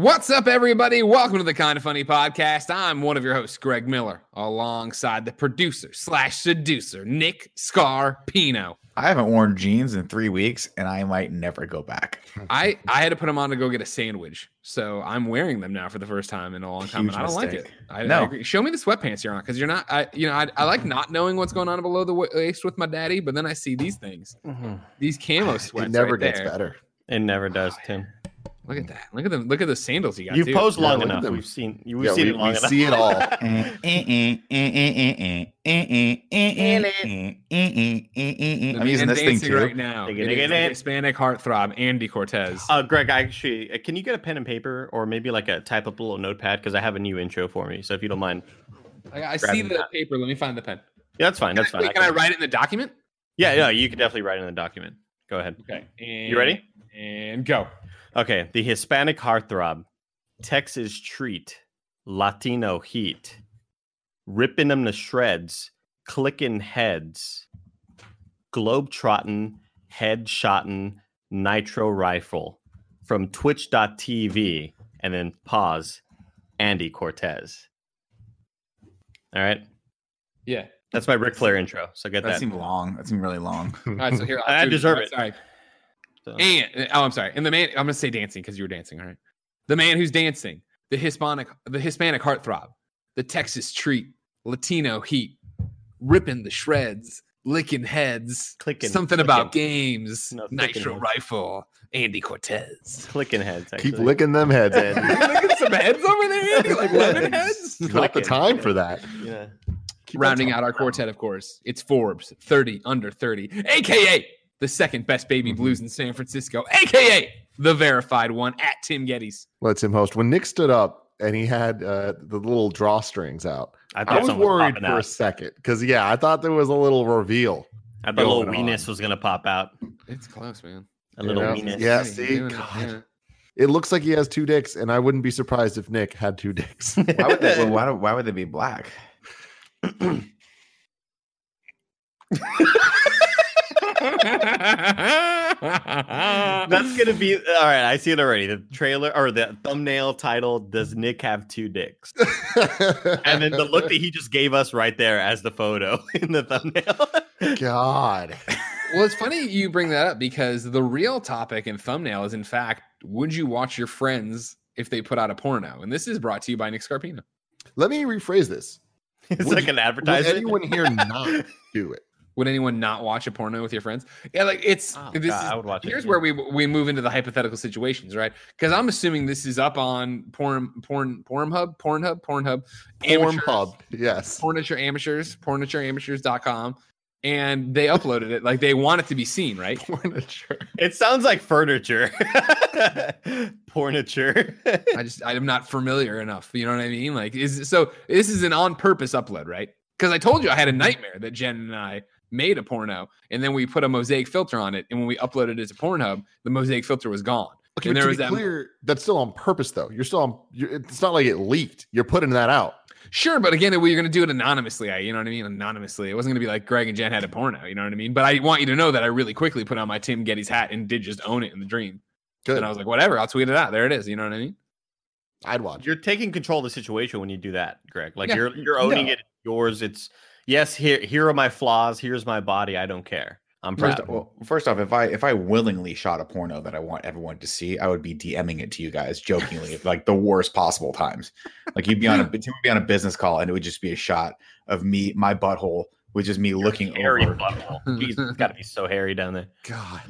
What's up, everybody? Welcome to the Kinda Funny podcast. I'm one of your hosts, Greg Miller, alongside the producer slash seducer, Nick Scarpino. I haven't worn jeans in three weeks, and I might never go back. I I had to put them on to go get a sandwich, so I'm wearing them now for the first time in a long time, Huge and I don't like it. I, No. I. Show me the sweatpants you're on, because you're not. I you know I, I like not knowing what's going on below the waist with my daddy, but then I see these things, mm-hmm. these camo sweats. it never right gets there. better. It never oh, does, Tim. Look at that. Look at them. Look at the sandals you got. You've too. posed Yeah, long look enough. We've seen you. We've Yeah, seen we, it long we enough. see it all. The I'm using this thing too. right now. Dig It it, is it. Hispanic heartthrob Andy Cortez. Uh, Greg, I actually, uh, can you get a pen and paper or maybe like a type up a little notepad because I have a new intro for me. So if you don't mind, I, I see the that. paper. Let me find the pen. yeah, that's fine. That's fine. Wait, can I write it in the document? Yeah, yeah, you can definitely write it in the document. Go ahead. Okay. And, You ready? And go. Okay, the Hispanic heartthrob, Texas treat, Latino heat, ripping them to shreds, clicking heads, globetrotting, head shotting, NitroRifle from twitch.tv, and then pause, Andy Cortez. All right, Yeah. that's my Ric Flair intro. So get That that. seemed long. That seemed really long. All right. So here. I do- deserve it. Sorry. So- And uh, oh, I'm sorry. And the man. I'm gonna say dancing because you were dancing. All right. The man who's dancing. The Hispanic. The Hispanic heartthrob. The Texas treat. Latino heat. Ripping the shreds. Licking heads. Clicking- Something about games. No, Nitro heads. rifle. Andy Cortez. Clicking heads. Actually. Keep licking them heads, Andy. Licking some heads over there, Andy. Like lemon heads. Not the Clicking. time for that. Yeah. Keep Rounding out our quartet, of course, it's Forbes 30 under 30, aka the second best baby Mm-hmm. blues in San Francisco, aka the verified one at Tim Gettys. Let's him host. When Nick stood up and he had uh, the little drawstrings out, I, I was worried popping for a second because yeah, I thought there was a little reveal. I thought a little going weenus was gonna pop out. It's close, man. A little Yeah. weenus. Yeah, see, doing it, God. yeah. It looks like he has two dicks, and I wouldn't be surprised if Nick had two dicks. Why would they? Why, why would they be black? That's gonna be all right. I see it already. The trailer or the thumbnail title: Does Nick have two dicks? And then the look that he just gave us right there as the photo in the thumbnail. God, well, it's funny you bring that up because the real topic and thumbnail is, in fact, would you watch your friends if they put out a porno? And this is brought to you by Nick Scarpino. let me rephrase this. it's Would like you- an Would advertisement. anyone here not do it? Would anyone not watch a porno with your friends? Yeah, like it's Oh, this God, is, I would watch it, Here's yeah. where we we move into the hypothetical situations, right? Because I'm assuming this is up on porn, porn, Pornhub, Pornhub, Pornhub, amateurs, Pornhub, yes. Pornature amateurs, pornatureamateurs.com, and they uploaded it like they want it to be seen, right? Pornature. It sounds like furniture. Pornature. I just I'm not familiar enough. You know what I mean? Like is so this is an on purpose upload, right? Because I told you I had a nightmare that Jen and I made a porno and then we put a mosaic filter on it. And when we uploaded it to Pornhub, the mosaic filter was gone. Okay, and but there to was be that clear, that's still on purpose, though. You're still on. You're, it's not like it leaked. You're putting that out. sure, but again, we are gonna do it anonymously. I, you know what I mean? Anonymously. It wasn't gonna be like Greg and Jen had a porno. You know what I mean? But I want you to know that I really quickly put on my Tim Gettys hat and did just own it in the dream. Good. And I was like, whatever, I'll tweet it out. There it is. You know what I mean? I'd watch. You're taking control of the situation when you do that, Greg. Like Yeah. you're you're owning No. it. Yours. It's yes. Here here are my flaws. Here's my body. I don't care. I'm proud. First, well, first off, if I if I willingly shot a porno that I want everyone to see, I would be DMing it to you guys jokingly, like the worst possible times. Like you'd be on a would be on a business call, and it would just be a shot of me, my butthole, which is me looking hairy over. butthole. Jeez, it's got to be so hairy down there. God,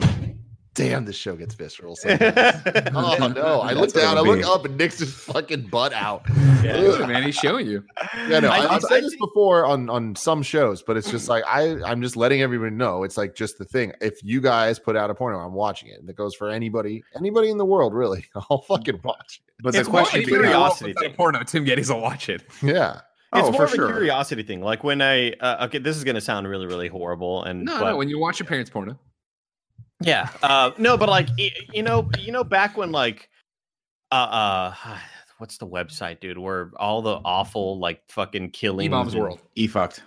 damn, this show gets visceral. oh oh no! I look down. I look be. up, and Nick's just fucking butt out. Look, man, he's showing you. Yeah, no, I- I, I- have I said this before on on some shows, but it's just like I I'm just letting everybody know. It's like just the thing. If you guys put out a porno, I'm watching it. And it goes for anybody, anybody in the world, really. I'll fucking watch it. But It's the more question like being, curiosity. It's a porno. Tim Gettys will watch it. it. Yeah. It's Oh, more for of a sure. curiosity thing. Like when I uh, okay, this is gonna sound really really horrible, and No, but- no. When you watch your parents' porno, Yeah. Uh no, but like you know, you know back when like uh uh what's the website, dude, where all the awful like fucking killing eBaum's World. e fucked.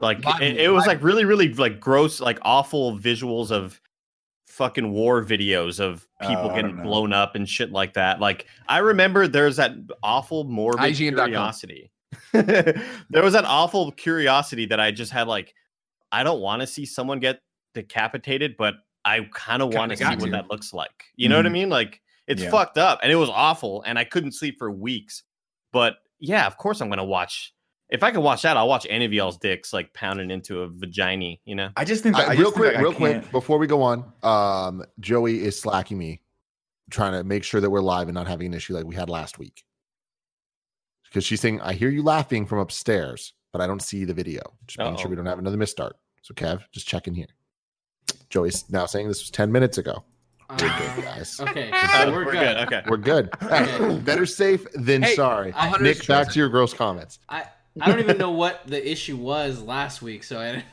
Like Live it, it was like really really like gross like awful visuals of fucking war videos of people Oh, getting know. blown up and shit like that. Like I remember there's that awful morbid IGN.com. curiosity. there was that awful curiosity that I just had like I don't want to see someone get decapitated, but I kind of want to see what that looks like. You know what I Mhm. mean? Like it's Yeah. fucked up and it was awful and I couldn't sleep for weeks. But yeah, of course I'm gonna watch. If I can watch that, I'll watch any of y'all's dicks like pounding into a vagina. You know? I just think that, I- I real just quick, I real can't- quick, before we go on, um, Joey is slacking me, trying to make sure that we're live and not having an issue like we had last week. Because she's saying, "I hear you laughing from upstairs, but I don't see the video." Just making sure Uh-oh. we don't have another misstart. So, Kev, just check in here. Joey's now saying this was ten minutes ago. Ah. We're good, guys. Okay, so we're, good. Okay. We're good. Okay. better safe than Hey, sorry. I- Nick, 100 back to your gross comments. I I don't even know what the issue was last week, so I.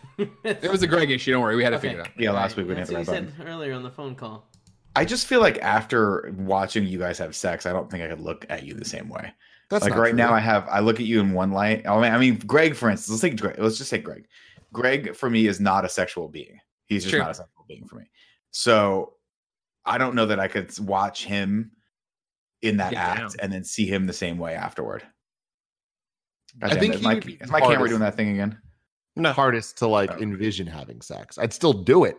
It was a Greg issue. Don't worry, we had to Okay. figure it out. Yeah, last week we That's didn't what you said earlier on the phone call. I just feel like after watching you guys have sex, I don't think I could look at you the same way. That's like right true. now, I have I look at you in one light. I mean, I mean, Greg, for instance, let's take Greg. Let's just say Greg. Greg for me is not a sexual being. He's just Sure. not a sexual being for me. So I don't know that I could watch him in that Get act and then see him the same way afterward. I think is my, is my camera doing that thing again? No. hardest to like Oh. envision having sex. I'd still do it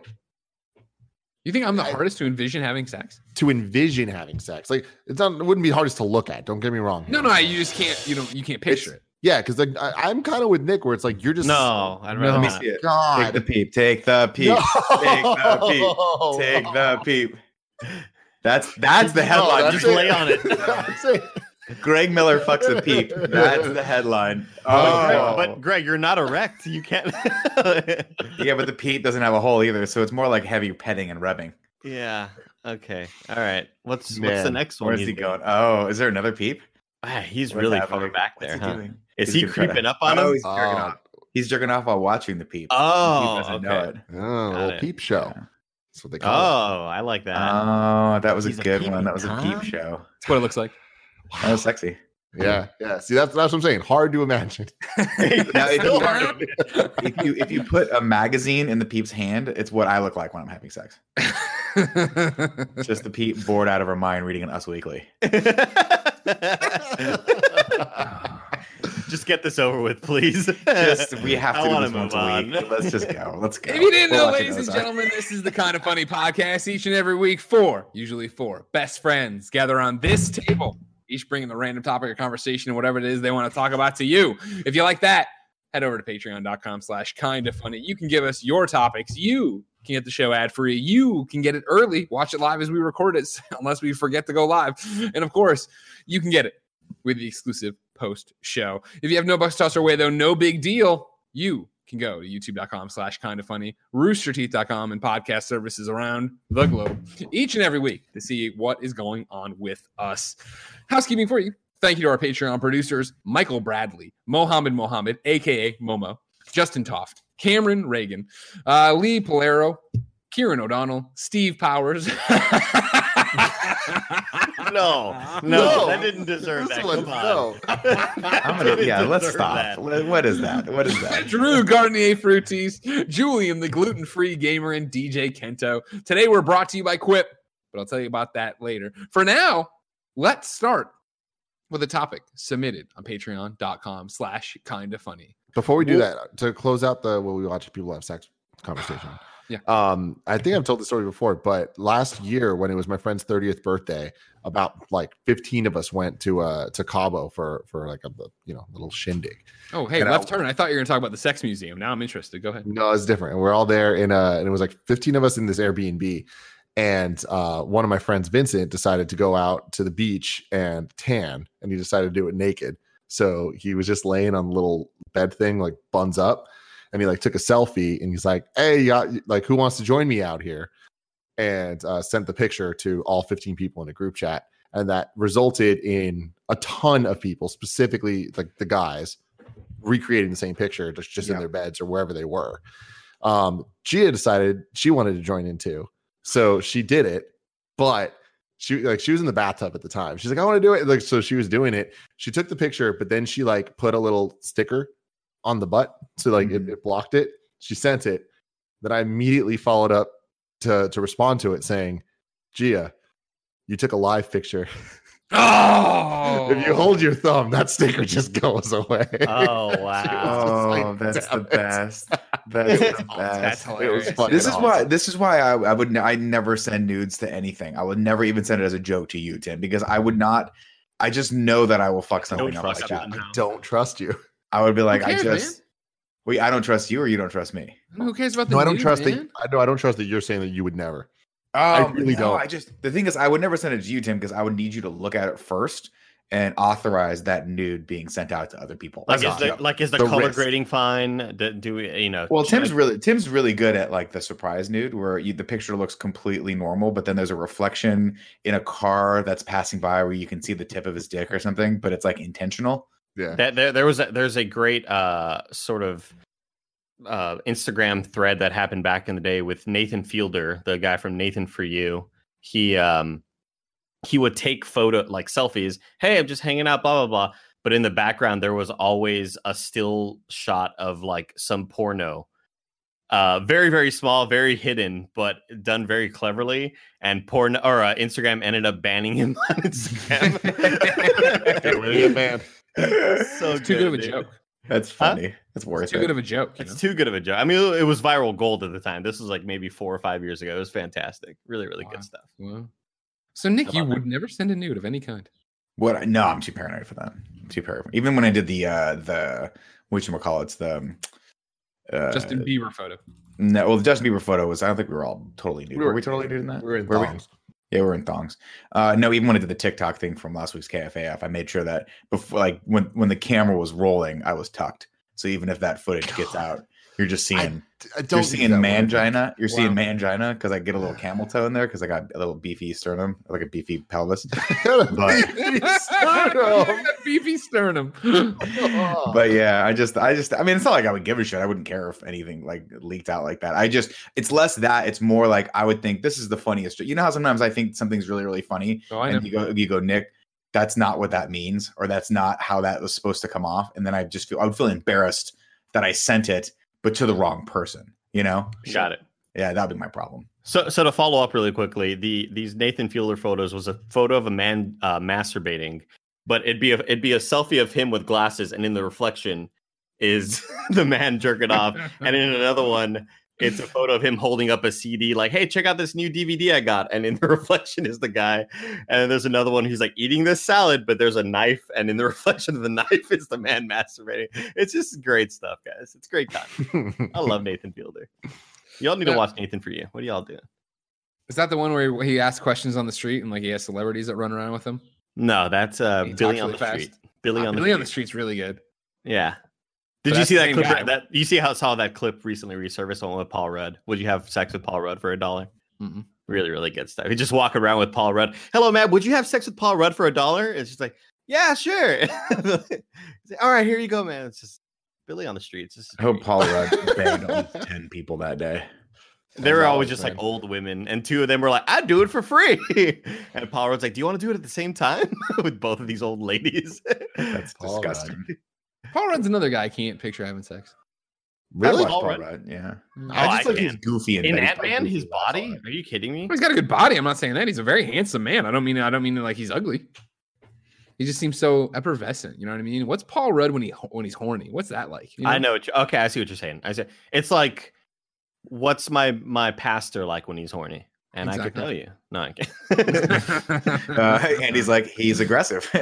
You think I'm the I- hardest to envision having sex? to envision having sex. Like it's not, it wouldn't be hardest to look at. Don't get me wrong. No, here. no, you just can't. You don't. You can't picture It's- it. Yeah, because like I, I'm kind of with Nick, where it's like you're just No, I'd No. rather Let me see it. Take God. the peep. Take the peep. No. Take the peep. Take the peep. That's that's the No, headline. that's Just it. lay on it. That's it. Greg Miller fucks a peep. That's the headline. But, Greg, Oh, but Greg, you're not erect. You can't. yeah, but the peep doesn't have a hole either, so it's more like heavy petting and rubbing. yeah. Okay. All right. What's what's the next one? Where's he doing? going? Oh, is there another peep? Ah, he's What's really happening? far back What's there, he huh? Doing? Is He's he gonna try to- creeping up on Oh, him? he's jerking Oh. off. He's jerking off while watching the peep. Oh, he doesn't okay. know it. Oh, little it. peep show. Yeah. That's what they call it. Oh, I like that. Oh, that was a He's a good peeping one. That was a Tom? peep show. That's what it looks like. That was sexy. Yeah, yeah. See, that's that's what I'm saying. Hard to imagine. Now, if you, hard. if you if you put a magazine in the peep's hand, it's what I look like when I'm having sex. Just the peep bored out of her mind reading an Us Weekly. Just get this over with, please. Just we have I to do this once move a on. week. Let's just go. Let's go. If you didn't We're know, ladies and gentlemen, this is the kind of funny podcast each and every week. Four, usually four, best friends gather on this table, each bringing the random topic of conversation and whatever it is they want to talk about to you. If you like that, head over to patreon.com slash kind of funny. You can give us your topics. You can get the show ad free. You can get it early. Watch it live as we record it, unless we forget to go live. And of course, you can get it with the exclusive post show. If you have no bucks to toss our way, though, no big deal. You can go to youtube.com slash kind of funny, roosterteeth.com, and podcast services around the globe each and every week to see what is going on with us. Housekeeping for you. Thank you to our Patreon producers, Michael Bradley, Mohammed Mohammed, aka Momo, Justin Toft, Cameron Reagan, uh, Lee Polero, Kieran O'Donnell, Steve Powers. no, no, No. that didn't deserve This that. one, no. I'm gonna, yeah, let's stop. That. What what is that? What is that? Drew Garnier Fruities, Julian the gluten free gamer, and DJ Kento. Today we're brought to you by Quip, but I'll tell you about that later. For now, let's start with a topic submitted on patreon.com slash kinda funny. Before we do that, to close out the will we watch people have sex conversation. Yeah. Um, I think I've told the story before, but last year when it was my friend's 30th birthday, about like 15 of us went to uh to Cabo for for like a you know little shindig. Oh, hey, And left I'll- turn. I thought you were gonna talk about the sex museum. Now I'm interested. Go ahead. No, it's different. And we're all there in a and it was like 15 of us in this Airbnb. And uh, one of my friends, Vincent, decided to go out to the beach and tan, and he decided to do it naked. So he was just laying on the little bed thing, like buns up, and he like took a selfie, and he's like, "Hey, yeah, like who wants to join me out here?" And uh, sent the picture to all 15 people in a group chat, and that resulted in a ton of people, specifically like the guys, recreating the same picture just, just in their beds or wherever they were. Um, Gia decided she wanted to join in too, so she did it, but she like she was in the bathtub at the time. She's like, I want to do it. Like, so she was doing it. She took the picture, but then she like put a little sticker on the butt, so like it, Mhm. it blocked it. She sent it. Then I immediately followed up to to respond to it saying, "Gia, you took a live picture. Oh, if you hold your thumb, that sticker just goes away." Oh wow. like, that's the it. best. That's the That's best. hilarious. This is why. This is why I, I would. n- I never send nudes to anything. I would never even send it as a joke to you, Tim, because I would not. I just know that I will fuck something up trust like that. that. I don't trust you. I would be like, cares, I just. Wait, I don't trust you, or you don't trust me. Who cares about the No, I don't nude, trust man? that. I know I don't trust that you're saying that you would never. Um, really no, don't. I just the thing is, I would never send it to you, Tim, because I would need you to look at it first and authorize that nude being sent out to other people. Like That's is the like is the, The color risk. grading fine? Do, do we you know? Well, should I- Tim's really Tim's really good at like the surprise nude where you, the picture looks completely normal, but then there's a reflection in a car that's passing by where you can see the tip of his dick or something, but it's like intentional. Yeah. that there, there was a, there's a great uh sort of uh Instagram thread that happened back in the day with Nathan Fielder, the guy from Nathan for You. He um he would take photo like selfies. Hey, I'm just hanging out, blah blah blah. But in the background, there was always a still shot of like some porno. Uh, very very small, very hidden, but done very cleverly. And porn or uh, Instagram ended up banning him on Instagram. Yeah, man. So It's too good of a dude. joke. That's funny. That's worth It's too it. good of a joke. It's know? too good of a joke. I mean, it was viral gold at the time. This was like maybe four or five years ago. It was fantastic. Really, really Wow. good stuff. Well, so Nick, you about that? would never send a nude of any kind. What? I- No, I'm too paranoid for that. I'm too paranoid. Even when I did the uh the which call it's the uh, Justin Bieber photo. No, well, the Justin Bieber photo was. I don't think we were all totally nude. We were, were- we totally nude in that? We were in Were we? Yeah, we were in thongs. Uh, no, even when I did the TikTok thing from last week's KFAF, I made sure that before, like when when the camera was rolling, I was tucked. So even if that footage gets out, you're just seeing I don't you're seeing that word. mangina. You're seeing Wow. mangina because I get a little camel toe in there because I got a little beefy sternum, like a beefy pelvis. But- Sternum. beefy sternum. but yeah, I just, I just, I mean, it's not like I would give a shit. I wouldn't care if anything like leaked out like that. I just, it's less that. It's more like I would think this is the funniest. You know how sometimes I think something's really, really funny, oh, and you go, you go, Nick, that's not what that means, or that's not how that was supposed to come off, and then I just feel, I would feel embarrassed that I sent it, but to the wrong person. You know? Got it. Yeah, that'd be my problem. So, so to follow up really quickly, the these Nathan Fielder photos was a photo of a man uh, masturbating, but it'd be a it'd be a selfie of him with glasses, and in the reflection is the man jerking off, and in another one, it's a photo of him holding up a CD, like, "Hey, check out this new DVD I got," and in the reflection is the guy, and then there's another one who's like eating this salad, but there's a knife, and in the reflection of the knife is the man masturbating. It's just great stuff, guys. It's great content. I love Nathan Fielder. Y'all need to watch Nathan for you. What do y'all do? Is that the one where he asks questions on the street and like he has celebrities that run around with him? No, that's uh, Billy on the fast. street. Billy Uh, on the Billy on the street's really good. Yeah. Did you see that clip? guy. That you see how saw that clip recently resurfaced on with Paul Rudd? Would you have sex with Paul Rudd for a dollar? Mm-mm. Really, really good stuff. You just walk around with Paul Rudd. Hello, Matt. Would you have sex with Paul Rudd for a dollar? It's just like, yeah, sure. All right, here you go, man. It's just Billy on the streets. Is I hope. Paul Rudd banged least ten people that day. They were always just man. like old women, and two of them were like, "I'd do it for free." and Paul Rudd's like, "Do you want to do it at the same time with both of these old ladies?" That's Paul Rudd. Disgusting. Paul Rudd's another guy I can't picture having sex. I Really? Paul Paul Rudd? Rudd, Yeah, Oh, I just I like he's goofy in, In bed. Ant Man, his body? Are you kidding me? He's got a good body. I'm not saying that. He's a very handsome man. I don't mean I don't mean like he's ugly. He just seems so effervescent. You know what I mean? What's Paul Rudd when he when he's horny? What's that like? You I know. What you, okay, I see what you're saying. I said it's like, what's my my pastor like when he's horny? And I could tell you. No, I can't. Uh, and he's like, he's aggressive.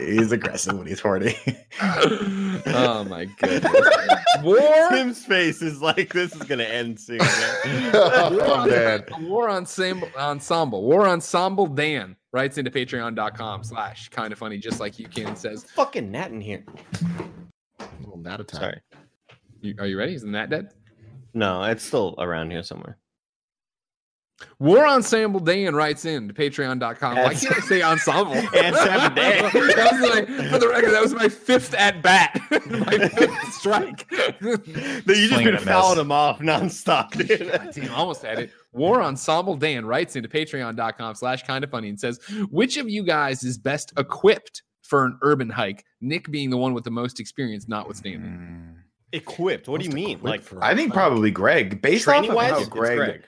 he's aggressive when he's horny. oh my goodness. War, Tim's face is like this is gonna end soon. man. oh man. War Ensemble, Ensemble. War Ensemble Dan writes into patreon.com slash kind of funny, just like you can, says, Fucking gnat in here. Little gnat attack. Sorry. you, Are you ready? Isn't that dead? No, it's still around here somewhere. War Ensemble Dan writes in to patreon.com. Why can't I say ensemble? Ensemble Dan. that was like, for the record, that was my fifth at bat, my fifth strike. You just Swing been and a fouling miss. him off nonstop, dude. Damn, almost had it. War Ensemble Dan writes into patreon.com slash kind of funny and says, which of you guys is best equipped for an urban hike? Nick being the one with the most experience, notwithstanding. Hmm. Equipped. What do you mean? Like for I think a hike. probably Greg, based off training of wise, how Greg, Greg.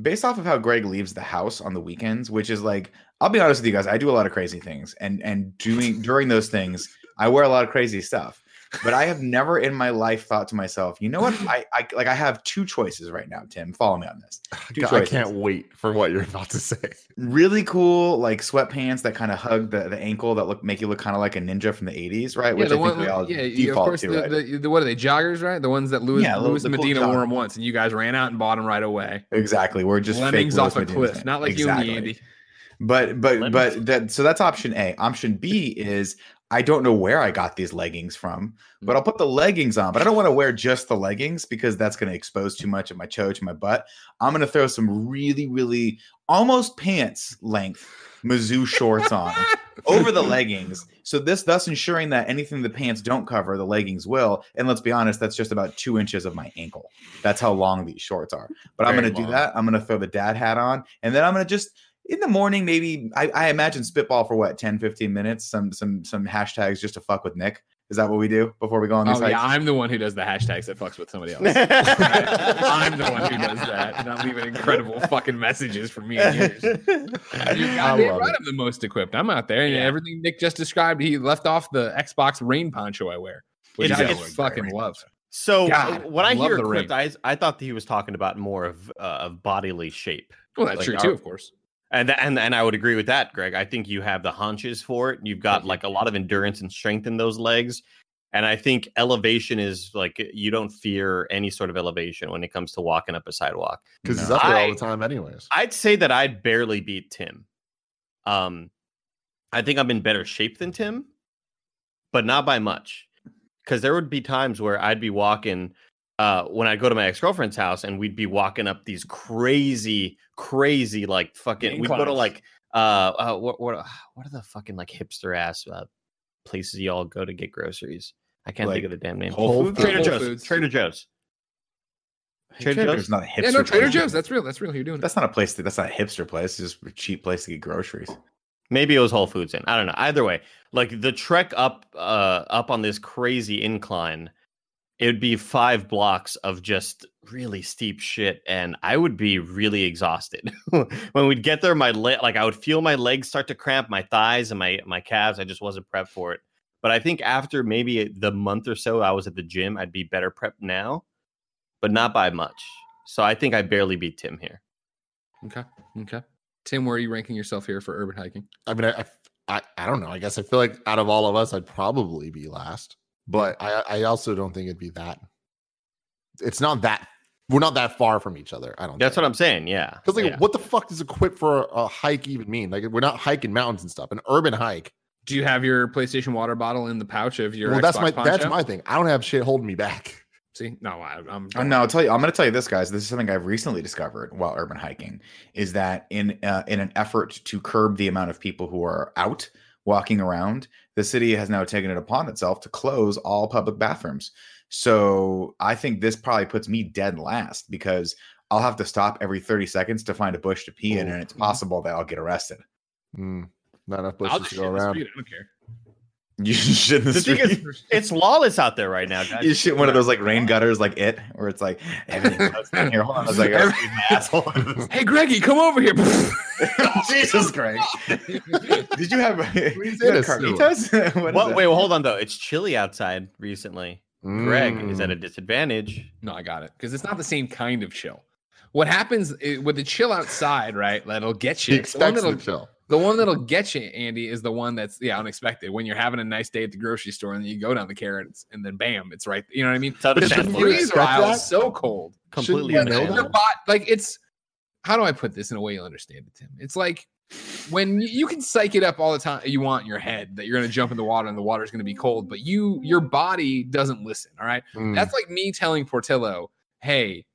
based off of how Greg leaves the house on the weekends, which is like, I'll be honest with you guys, I do a lot of crazy things, and and doing during those things, I wear a lot of crazy stuff. But I have never in my life thought to myself, you know what? I, I like I have two choices right now, Tim. Follow me on this. Two God, I can't wait for what you're about to say. Really cool, like sweatpants that kind of hug the, the ankle that look make you look kind of like a ninja from the 80s, right? Yeah, Which the I think one, we all yeah, yeah, of default course. to, The, right? the, the- what are they? Joggers, right? The ones that Louis, Yeah, Louis the cool Medina wore them once, and you guys ran out and bought them right away. Exactly. We're just fake Lemmings off a Medina's cliff, name. not like Exactly. you and me, Andy. But but but that so that's option A. Option B is I don't know where I got these leggings from, but I'll mm. put the leggings on. But I don't want to wear just the leggings because that's going to expose too much of my choach, my butt. I'm going to throw some really really almost pants length Mizzou shorts on over the leggings. So this thus ensuring that anything the pants don't cover, the leggings will. And let's be honest, that's just about two inches of my ankle. That's how long these shorts are. But I'm gonna do that. I'm gonna throw the dad hat on, and then I'm gonna just in the morning, maybe I, I imagine spitball for what 10, 15 minutes, some some some hashtags just to fuck with Nick. Is that what we do before we go on these Oh yeah. I'm the one who does the hashtags that fucks with somebody else. I'm the one who does that, not leaving incredible fucking messages for me and yours. You're me right. It. I'm the most equipped. I'm out there, and Yeah. everything Nick just described, he left off the Xbox rain poncho I wear, which It's- I it's- fucking love. So God, when I love hear the equipped. I, I thought that he was talking about more of uh, of bodily shape, Well, that's Like true our- too, of course. And tha- and and I would agree with that, Greg. I think you have the haunches for it. You've got like a lot of endurance and strength in those legs, and I think elevation is like you don't fear any sort of elevation when it comes to walking up a sidewalk. Because he's No. up there all the time, anyways. I'd say that I'd barely beat Tim. Um, I think I'm in better shape than Tim, but not by much. Because there would be times where I'd be walking uh, when I go to my ex girlfriend's house, and we'd be walking up these crazy, crazy like fucking. We'd go to like uh, uh what what what are the fucking like hipster ass uh, places y'all go to get groceries? I can't think of the damn name. Whole Foods? Trader Whole Joe's. Foods. Trader Joe's. Trader Trader Joe's? Joe's not a hipster. Yeah, no, Trader place. Joe's. That's real. That's real. You're doing That's not a place. To, that's not a hipster place. It's just a cheap place to get groceries. Maybe it was Whole Foods in. I don't know. Either way, like the trek up uh up on this crazy incline, it would be five blocks of just really steep shit and I would be really exhausted. when we'd get there my leg like I would feel my legs start to cramp, my thighs and my my calves, I just wasn't prepped for it. But I think after maybe the month or so I was at the gym, I'd be better prepped now, but not by much. So I think I barely beat Tim here. Okay. Okay. Tim, where are you ranking yourself here for urban hiking? I mean, I, I, I don't know. I guess I feel like out of all of us, I'd probably be last. But I, I also don't think it'd be that. It's not that. We're not that far from each other. I don't. That's what I'm saying. Yeah. Because like, Yeah. what the fuck does equip for a, a hike even mean? Like, we're not hiking mountains and stuff. An urban hike. Do you have your PlayStation water bottle in the pouch of your? well, that's my poncho? that's my thing. I don't have shit holding me back. See, no, I, I'm. Uh, no, I'll tell you. I'm going to tell you this, guys. This is something I've recently discovered while urban hiking. Is that in uh, in an effort to curb the amount of people who are out walking around, the city has now taken it upon itself to close all public bathrooms. So I think this probably puts me dead last because I'll have to stop every 30 seconds to find a bush to pee in, and it's possible that I'll get arrested. Mm, not enough I'll bushes just to go around. street, I don't care. You shit in the, The thing is, it's lawless out there right now, guys. you shit one of those like rain gutters, like it, where it's like everything here. Hold on, I was like, I gotta my asshole. Hey, Greggy, come over here. Jesus Christ! Did you have, you in a have carnitas? What is What, that? wait, well, hold on though. It's chilly outside recently. Greg is at a Mm. disadvantage. no, I got it because it's not the same kind of chill. What happens i- with the chill outside, right? That'll get you. The one expects the chill. The one that'll get you, Andy, is the one that's yeah unexpected. When you're having a nice day at the grocery store and then you go down the carrots and then bam, it's right. You know what I mean? It's out of Because the Shouldn't Chandler. you freezer aisle that? is so cold. Completely Shouldn't you know understandable. Your bot, like it's how do I put this in a way you'll understand it, Tim? It's like when you, you can psych it up all the time you want in your head that you're going to jump in the water and the water's going to be cold, but you your body doesn't listen. All right, Mm. that's like me telling Portillo, "Hey,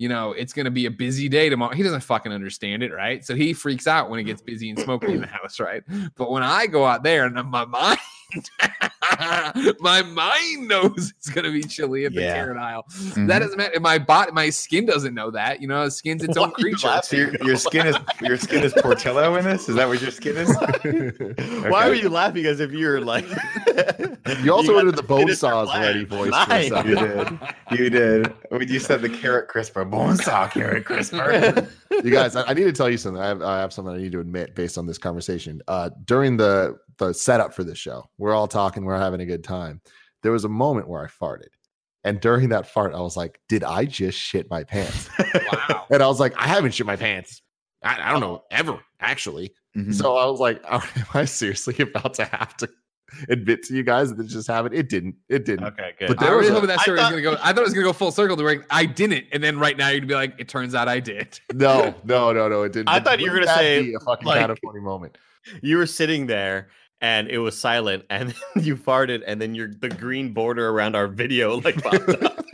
you know it's going to be a busy day tomorrow." He doesn't fucking understand it, right? So he freaks out when it gets busy and smoky in the house, right? But when I go out there and my mind, my mind knows it's going to be chilly at the Yeah. carrot aisle. Mhm. That doesn't matter. My body, my skin doesn't know that. You know, skin's its Why own are you creature. So your, your skin is your skin is Portillo in this. Is that what your skin is? Why are you laughing as if you're like You also got ordered the bone saws plan. ready voice for a Nice. You did. You did. When you said the carrot crisper, bone saw carrot crisper. you guys, I, I need to tell you something. I have, I have something I need to admit based on this conversation. Uh, during the the setup for this show, we're all talking, we're having a good time. There was a moment where I farted, and during that fart, I was like, "Did I just shit my pants?" Wow. And I was like, "I haven't shit my pants. I, I don't know ever actually." Mhm. So I was like, "Am I seriously about to have to admit to you guys that it just happened?" It didn't. It didn't. Okay, good. But I there was was a- hoping that I story was thought- gonna go. I thought it was gonna go full circle to where I didn't, and then right now you'd be like, "It turns out I did." No, no, no, no. It didn't. I But thought you were gonna that say, be a fucking like- kind of funny moment. you were sitting there and it was silent and then you farted and then your the green border around our video like popped up.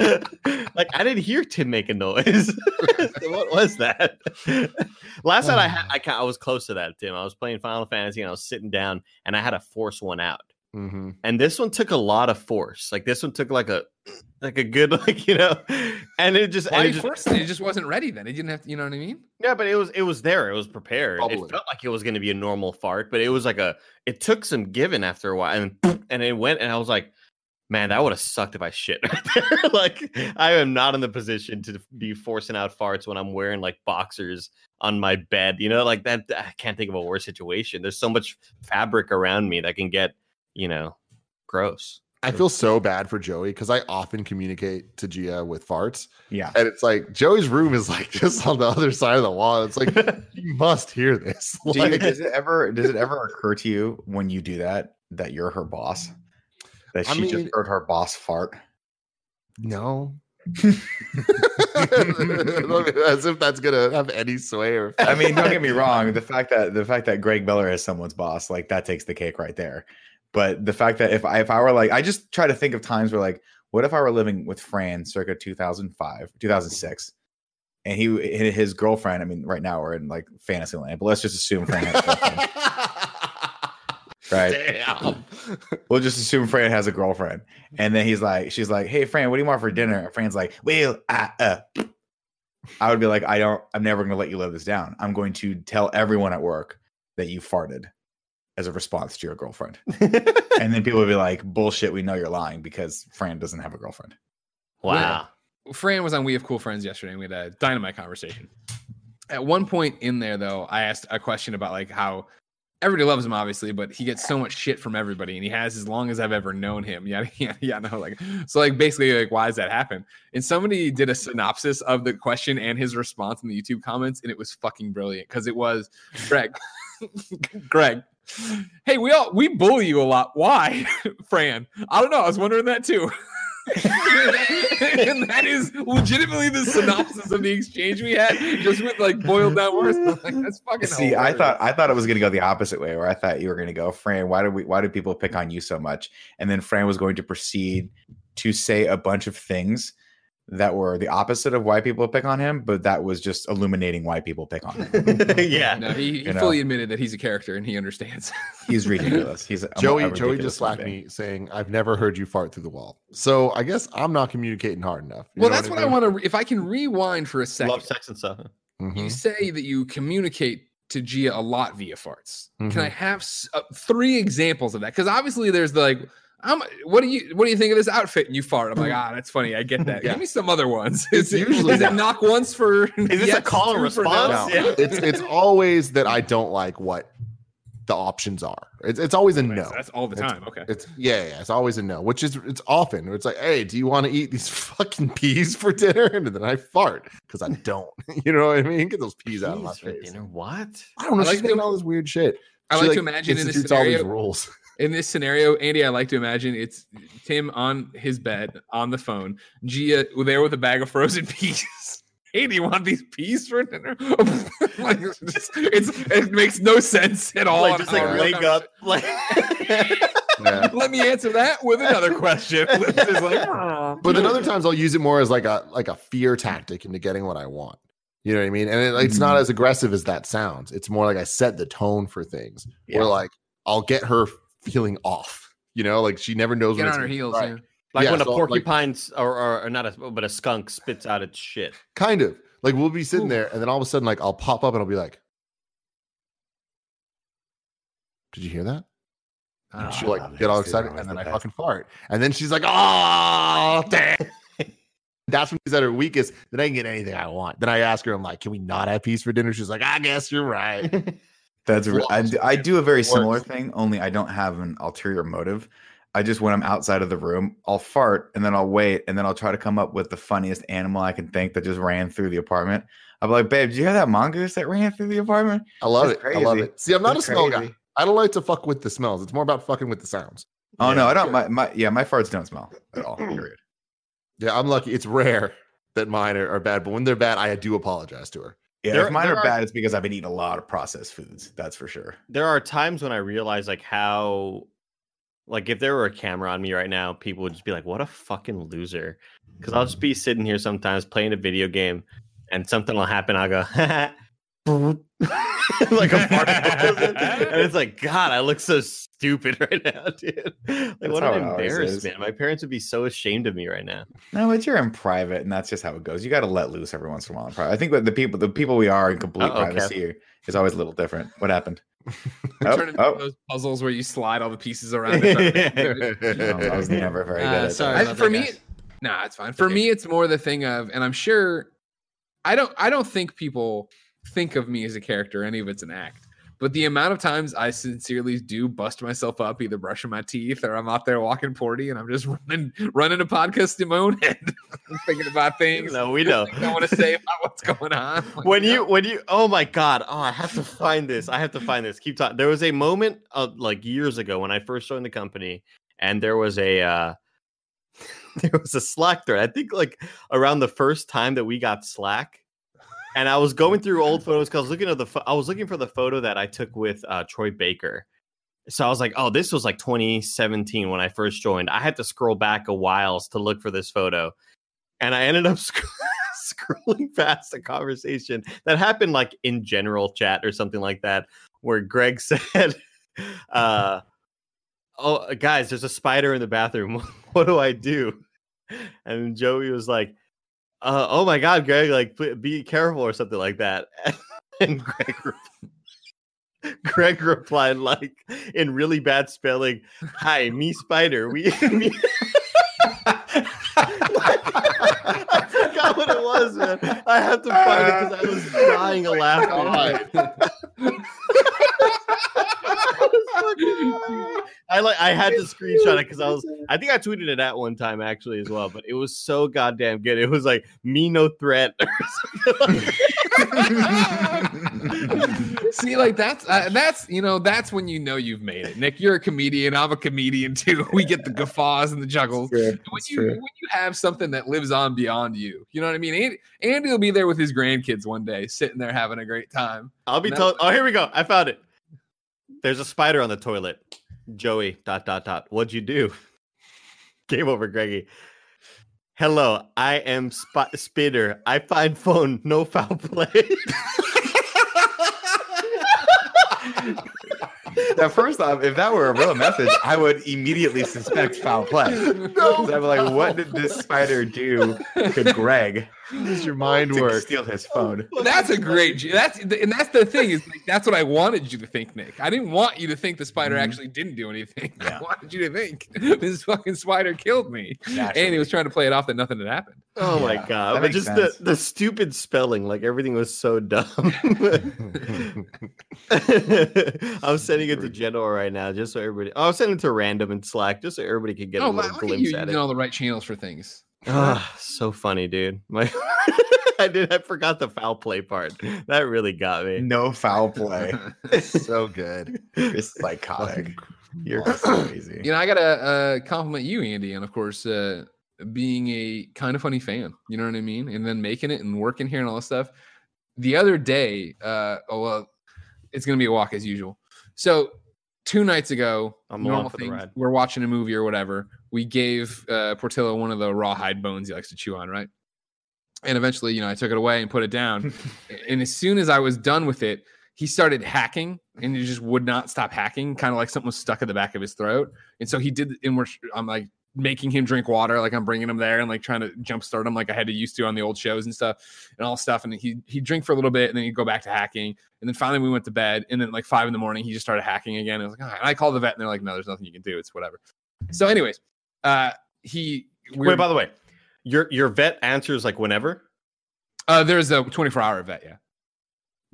like I didn't hear Tim make a noise. So what was that? Last night I had uh. I, I was close to that, Tim. I was playing Final Fantasy and I was sitting down and I had to force one out. Hmm And this one took a lot of force. Like this one took like a like a good like you know and it just Why and it just, forced it? It just wasn't ready. Then it didn't have to. You know what I mean? yeah, but it was it was there. It was prepared. Bubbling. It felt like it was going to be a normal fart, but it was like a. It took some giving after a while, and and it went, and I was like, man, that would have sucked if I shit. right there." like I am not in the position to be forcing out farts when I'm wearing like boxers on my bed. You know, like that. I can't think of a worse situation. There's so much fabric around me that can get, you know, gross. I feel so bad for Joey because I often communicate to Gia with farts, Yeah. and it's like Joey's room is like just on the other side of the wall. It's like you must hear this. Do you, does it ever does it ever occur to you when you do that that you're her boss? That I she mean- just heard her boss fart. no. As if that's gonna have any sway or. I mean, don't get me wrong. The fact that the fact that Greg Miller is someone's boss, like that takes the cake right there. But the fact that if I if I were like, I just try to think of times where like, what if I were living with Fran circa 2005, 2006, and he and his girlfriend. I mean, right now we're in like fantasy land, but let's just assume Fran has a girlfriend, right? Damn. We'll just assume Fran has a girlfriend, and then he's like, she's like, "Hey, Fran, what do you want for dinner?" And Fran's like, "Well, I, uh." I would be like, I don't. I'm never going to let you live this down. I'm going to tell everyone at work that you farted as a response to your girlfriend, and then people would be like, "Bullshit, we know you're lying because Fran doesn't have a girlfriend." wow. Fran was on We Have Cool Friends yesterday, and we had a dynamite conversation. At one point in there, though, I asked a question about like how everybody loves him, obviously, but he gets so much shit from everybody, and he has as long as I've ever known him. Yeah, yeah, yeah. No, like so, like basically, like why does that happen? And somebody did a synopsis of the question and his response in the YouTube comments, and it was fucking brilliant because it was Greg, Greg. Hey, we all we bully you a lot. Why, Fran? I don't know. I was wondering that too. and that is legitimately the synopsis of the exchange we had, just with like boiled down words. Like, that's fucking. See, I thought I thought it was going to go the opposite way, where I thought you were going to go, Fran. Why do we? Why do people pick on you so much? And then Fran was going to proceed to say a bunch of things that were the opposite of why people pick on him, but that was just illuminating why people pick on him. yeah. No, he, he You know. fully admitted that he's a character and he understands. He's ridiculous. He's a- a Joey, Joey just human slacked me saying, "I've never heard you fart through the wall." So I guess I'm not communicating hard enough. You well, that's what I mean? want to. If I can rewind for a second, Love sex and stuff. Mhm. you say that you communicate to Gia a lot via farts. Can Mhm. I have s- uh, three examples of that? Because obviously, there's the like. I'm, what do you what do you think of this outfit? And you fart. I'm like, ah, that's funny. I get that. Yeah. Give me some other ones. It's Is usually is it knock once for? Is this a call and two no? response? No, Yeah. it's it's always that I don't like what the options are. It's it's always a Right, no. so that's all the It's- time. Okay. It's yeah, yeah, it's always a no, which is it's often it's like, hey, do you want to eat these fucking peas for dinner? And then I fart because I don't. you know what I mean? Get those peas out of my Peas for face. dinner. What? I don't know. I she's like making to- all this weird shit. I She, like to imagine in this institutes all these rules. In this scenario, Andy, I like to imagine it's Tim on his bed on the phone, Gia there with a bag of frozen peas. Hey, do you want these peas for dinner? like, it's, just- it's- it makes no sense at all. like just like wake leg up. Like Yeah. Let me answer that with another question. Like, But then other times I'll use it more as like a like a fear tactic into getting what I want. You know what I mean? And it, it's not Mm-hmm. as aggressive as that sounds. It's more like I set the tone for things. Yeah. Where like I'll get her feeling off. You know, like she never knows get when on it's her heels. strike. Yeah. like Yeah, when a so, like- porcupine s- or, or, or not a but a skunk spits out its shit. Kind of like we'll be sitting Ooh. there, and then all of a sudden, like I'll pop up and I'll be like, "Did you hear that?" I don't ah, She'll like get all excited, and then the I best. fucking fart, and then she's like, "Oh, damn." That's when she's at her weakest. Then I can get anything I want. Then I ask her, I'm like, "Can we not have peas for dinner?" She's like, "I guess you're right." That's re- I, Works. d- I do a very similar thing, only I don't have an ulterior motive. I just when I'm outside of the room, I'll fart and then I'll wait and then I'll try to come up with the funniest animal I can think that just ran through the apartment. I'll be like, babe, do you hear that mongoose that ran through the apartment? I love That's it. I love it. See, I'm not That's a smell guy. I don't like to fuck with the smells. It's more about fucking with the sounds. Oh Yeah. no, I don't. My, my yeah, my farts don't smell at all. Period. Yeah, I'm lucky. It's rare that mine are, are bad, but when they're bad, I do apologize to her. Yeah, There- if mine are are- bad, it's because I've been eating a lot of processed foods. That's for sure. there are times when I realize like how like if there were a camera on me right now, people would just be like, "What a fucking loser." Because I'll just be sitting here sometimes playing a video game, and something will happen. I'll go, like a fart goes in, and it's like, God, I look so stupid right now, dude. Like, That's what how an it always is. embarrassment! My parents would be so ashamed of me right now. No, but you're in private, and that's just how it goes. You got to let loose every once in a while. In private. I think that the people, the people we are in complete Uh-oh, Kev. privacy is always a little different. What happened? Turn Oh, into oh. those puzzles where you slide all the pieces around. it. No, I was never very Uh, good at sorry that. I, for that, me, guys. nah, it's fine. For me, it's more the thing of, and I'm sure, I don't, I don't think people think of me as a character. Any of it's an act. But the amount of times I sincerely do bust myself up, either brushing my teeth or I'm out there walking porty, and I'm just running, running a podcast in my own head, thinking about things. No, we know. I want to say about what's going on. Like, when you when you oh my god oh i have to find this i have to find this keep talking there was a moment of like years ago when i first joined the company and there was a uh there was a slack thread i think like around the first time that we got slack and i was going through old photos because i was looking at the pho- i was looking for the photo that i took with uh troy baker. So i was like oh this was like 2017 when i first joined. I had to scroll back a while to look for this photo. And i ended up sc- scrolling past a conversation that happened like in general chat or something like that where greg said uh oh guys there's a spider in the bathroom. What do i do? And joey was like uh, oh my god greg like be careful or something like that and greg re- greg replied like in really bad spelling hi me spider we me I forgot what it was, man. I have to find it because I was dying of laughter. I like I had to screenshot it because I was I think I tweeted it at one time actually as well, but it was so goddamn good. It was like me no threat or something like See, like that's uh, that's you know that's when you know you've made it. Nick, you're a comedian. I'm a comedian too. We get the guffaws and the juggles. when you when you have something that lives on beyond you, you know what I mean. Andy, Andy will be there with his grandkids one day, sitting there having a great time. I'll be told. Oh, here we go. I found it. There's a spider on the toilet. Joey. Dot dot dot. What'd you do? Game over, Greggy. Hello, I am Sp- Spitter. I find phone. No foul play. At first off, if that were a real message, I would immediately suspect foul play. No, So I'm like, what did this spider do to Greg How does your mind to work? steal his phone? That's a great. That's and that's the thing is like, that's what I wanted you to think, Nick. I didn't want you to think the spider Mhm. actually didn't do anything. I wanted you to think this fucking spider killed me, and he was trying to play it off that nothing had happened. oh my god! But just sense. the the stupid spelling, like everything was so dumb. I'm sending it to General right now, just so everybody. Oh, I'm sending it to random in Slack, just so everybody can get oh, a little glimpse you at using it. all the right channels for things. Ah, so funny, dude. My, I did. I forgot the foul play part. That really got me. No foul play. so good. You're psychotic. You're crazy. You know, I gotta uh, compliment you, Andy, and of course, uh, being a kind of funny fan. You know what I mean? And then making it and working here and all this stuff. The other day, uh, oh well, it's gonna be a walk as usual. So two nights ago, I'm normal for thing, we're watching a movie or whatever. We gave uh, Portillo one of the rawhide bones he likes to chew on, right? And eventually, you know, I took it away and put it down. and as soon as I was done with it, he started hacking and he just would not stop hacking, kind of like something was stuck at the back of his throat. And so he did, and we're, I'm like making him drink water, like I'm bringing him there and like trying to jumpstart him like I had to used to on the old shows and stuff and all stuff. And he he'd drink for a little bit and then he'd go back to hacking. And then finally we went to bed. And then like five in the morning, he just started hacking again. I was like, "Ah," and I called the vet and they're like, no, there's nothing you can do. It's whatever. So, anyways, uh, he we Wait, by the way, your your vet answers like whenever. uh, there's a 24 hour vet, yeah.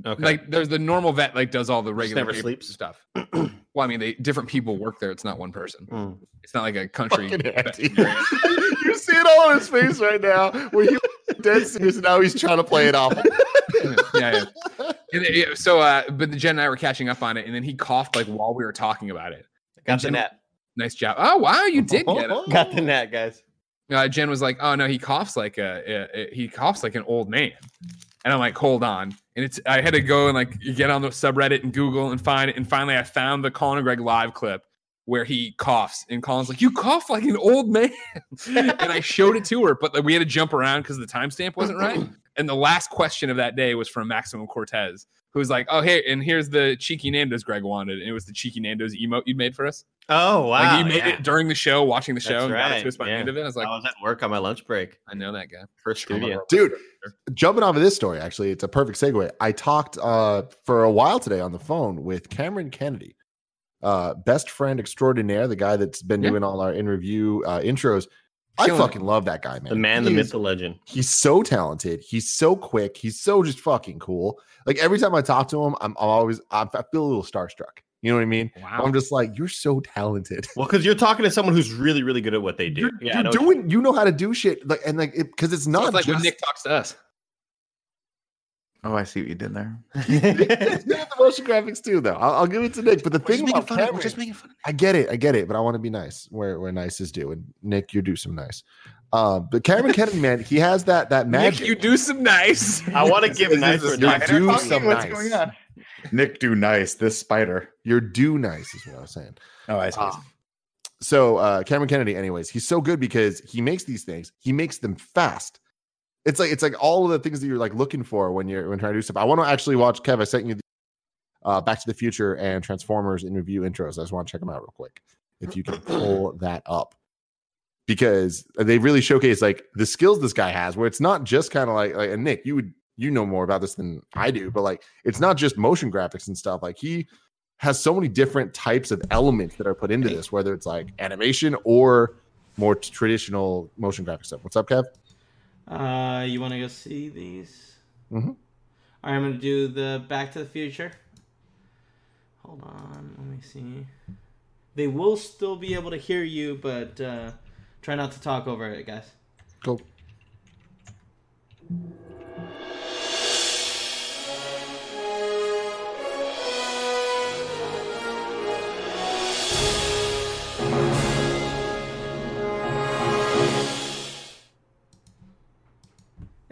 Okay. Like there's the normal vet, like does all the regular never sleeps? stuff. well, I mean, they different people work there. It's not one person. Mm. It's not like a country. Fucking Andy. veterinarian. you see it all on his face right now, where he dead serious, and now he's trying to play it off. yeah, yeah. And, uh, so, uh, but the Jen and I were catching up on it, and then he coughed like while we were talking about it. Got the Jim- net. Nice job. Oh wow, you did get it. Got the net, guys. Uh, Jen was like, "Oh no, he coughs like a, a, a- he coughs like an old man," and I'm like, "Hold on." And it's I had to go and like get on the subreddit and Google and find it, and finally I found the Colin and Greg live clip where he coughs, and Colin's like, "You cough like an old man," and I showed it to her, but like, we had to jump around because the timestamp wasn't right. And the last question of that day was from Maximum Cortez, who was like, "Oh hey, and here's the cheeky Nando's Greg wanted," and it was the cheeky Nando's emote you made for us. Oh wow! like you made yeah. it during the show, watching the show, That's and got it to us by the yeah. end of it. I was like, I was at work on my lunch break. I know that guy. First studio. Dude, jumping off of this story, actually, it's a perfect segue. I talked uh, for a while today on the phone with Cameron Kennedy, uh, best friend extraordinaire, the guy that's been Yeah. doing all our in review uh, intros. I fucking love that guy, man. The man, the He myth, the legend. He's so talented. He's so quick. He's so just fucking cool. Like every time I talk to him, I'm, I'm always I'm, I feel a little starstruck. You know what I mean? Wow. I'm just like, you're so talented. Well, because you're talking to someone who's really, really good at what they do. You're, yeah, you're know doing. You know how to do shit. Like and like because it's So not it's like just when Nick talks to us. Oh, I see what you did there. It's the motion graphics too, though. I'll, I'll give it to Nick. But the thing about Cameron, making fun. I get it, I get it, but I want to be nice where where nice is due. And Nick, you do some nice. Um, but Cameron Kennedy, man, he has that that magic. Nick, you do some nice. I want to give Is nice this for you do talking? some What's nice. going on? Nick, do nice. This spider. You're due nice, is what I was saying. Oh, I see. Ah. So uh, Cameron Kennedy, anyways, he's so good because he makes these things. He makes them fast. It's like it's like all of the things that you're like looking for when you're when trying to do stuff. I want to actually watch Kev. I sent you the uh, Back to the Future and Transformers in review intros. I just want to check them out real quick. If you can pull that up, because they really showcase like the skills this guy has. Where it's not just kind of like like and Nick, you would you know more about this than I do, but like it's not just motion graphics and stuff. Like he has so many different types of elements that are put into this, whether it's like animation or more traditional motion graphic stuff. What's up, Kev? Uh, you want to go see these? Mhm. All right, I'm gonna do the Back to the Future. Hold on, let me see. They will still be able to hear you, but uh, try not to talk over it, guys. Cool.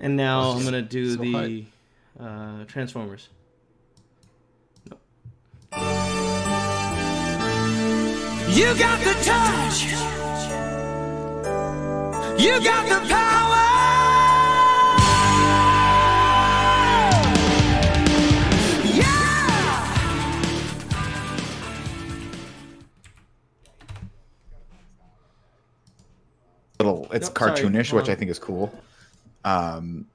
And now I'm gonna do so the uh, Transformers. You got the touch. You got the power. Yeah. little it's Nope, cartoonish, Hold which I think is cool. Um,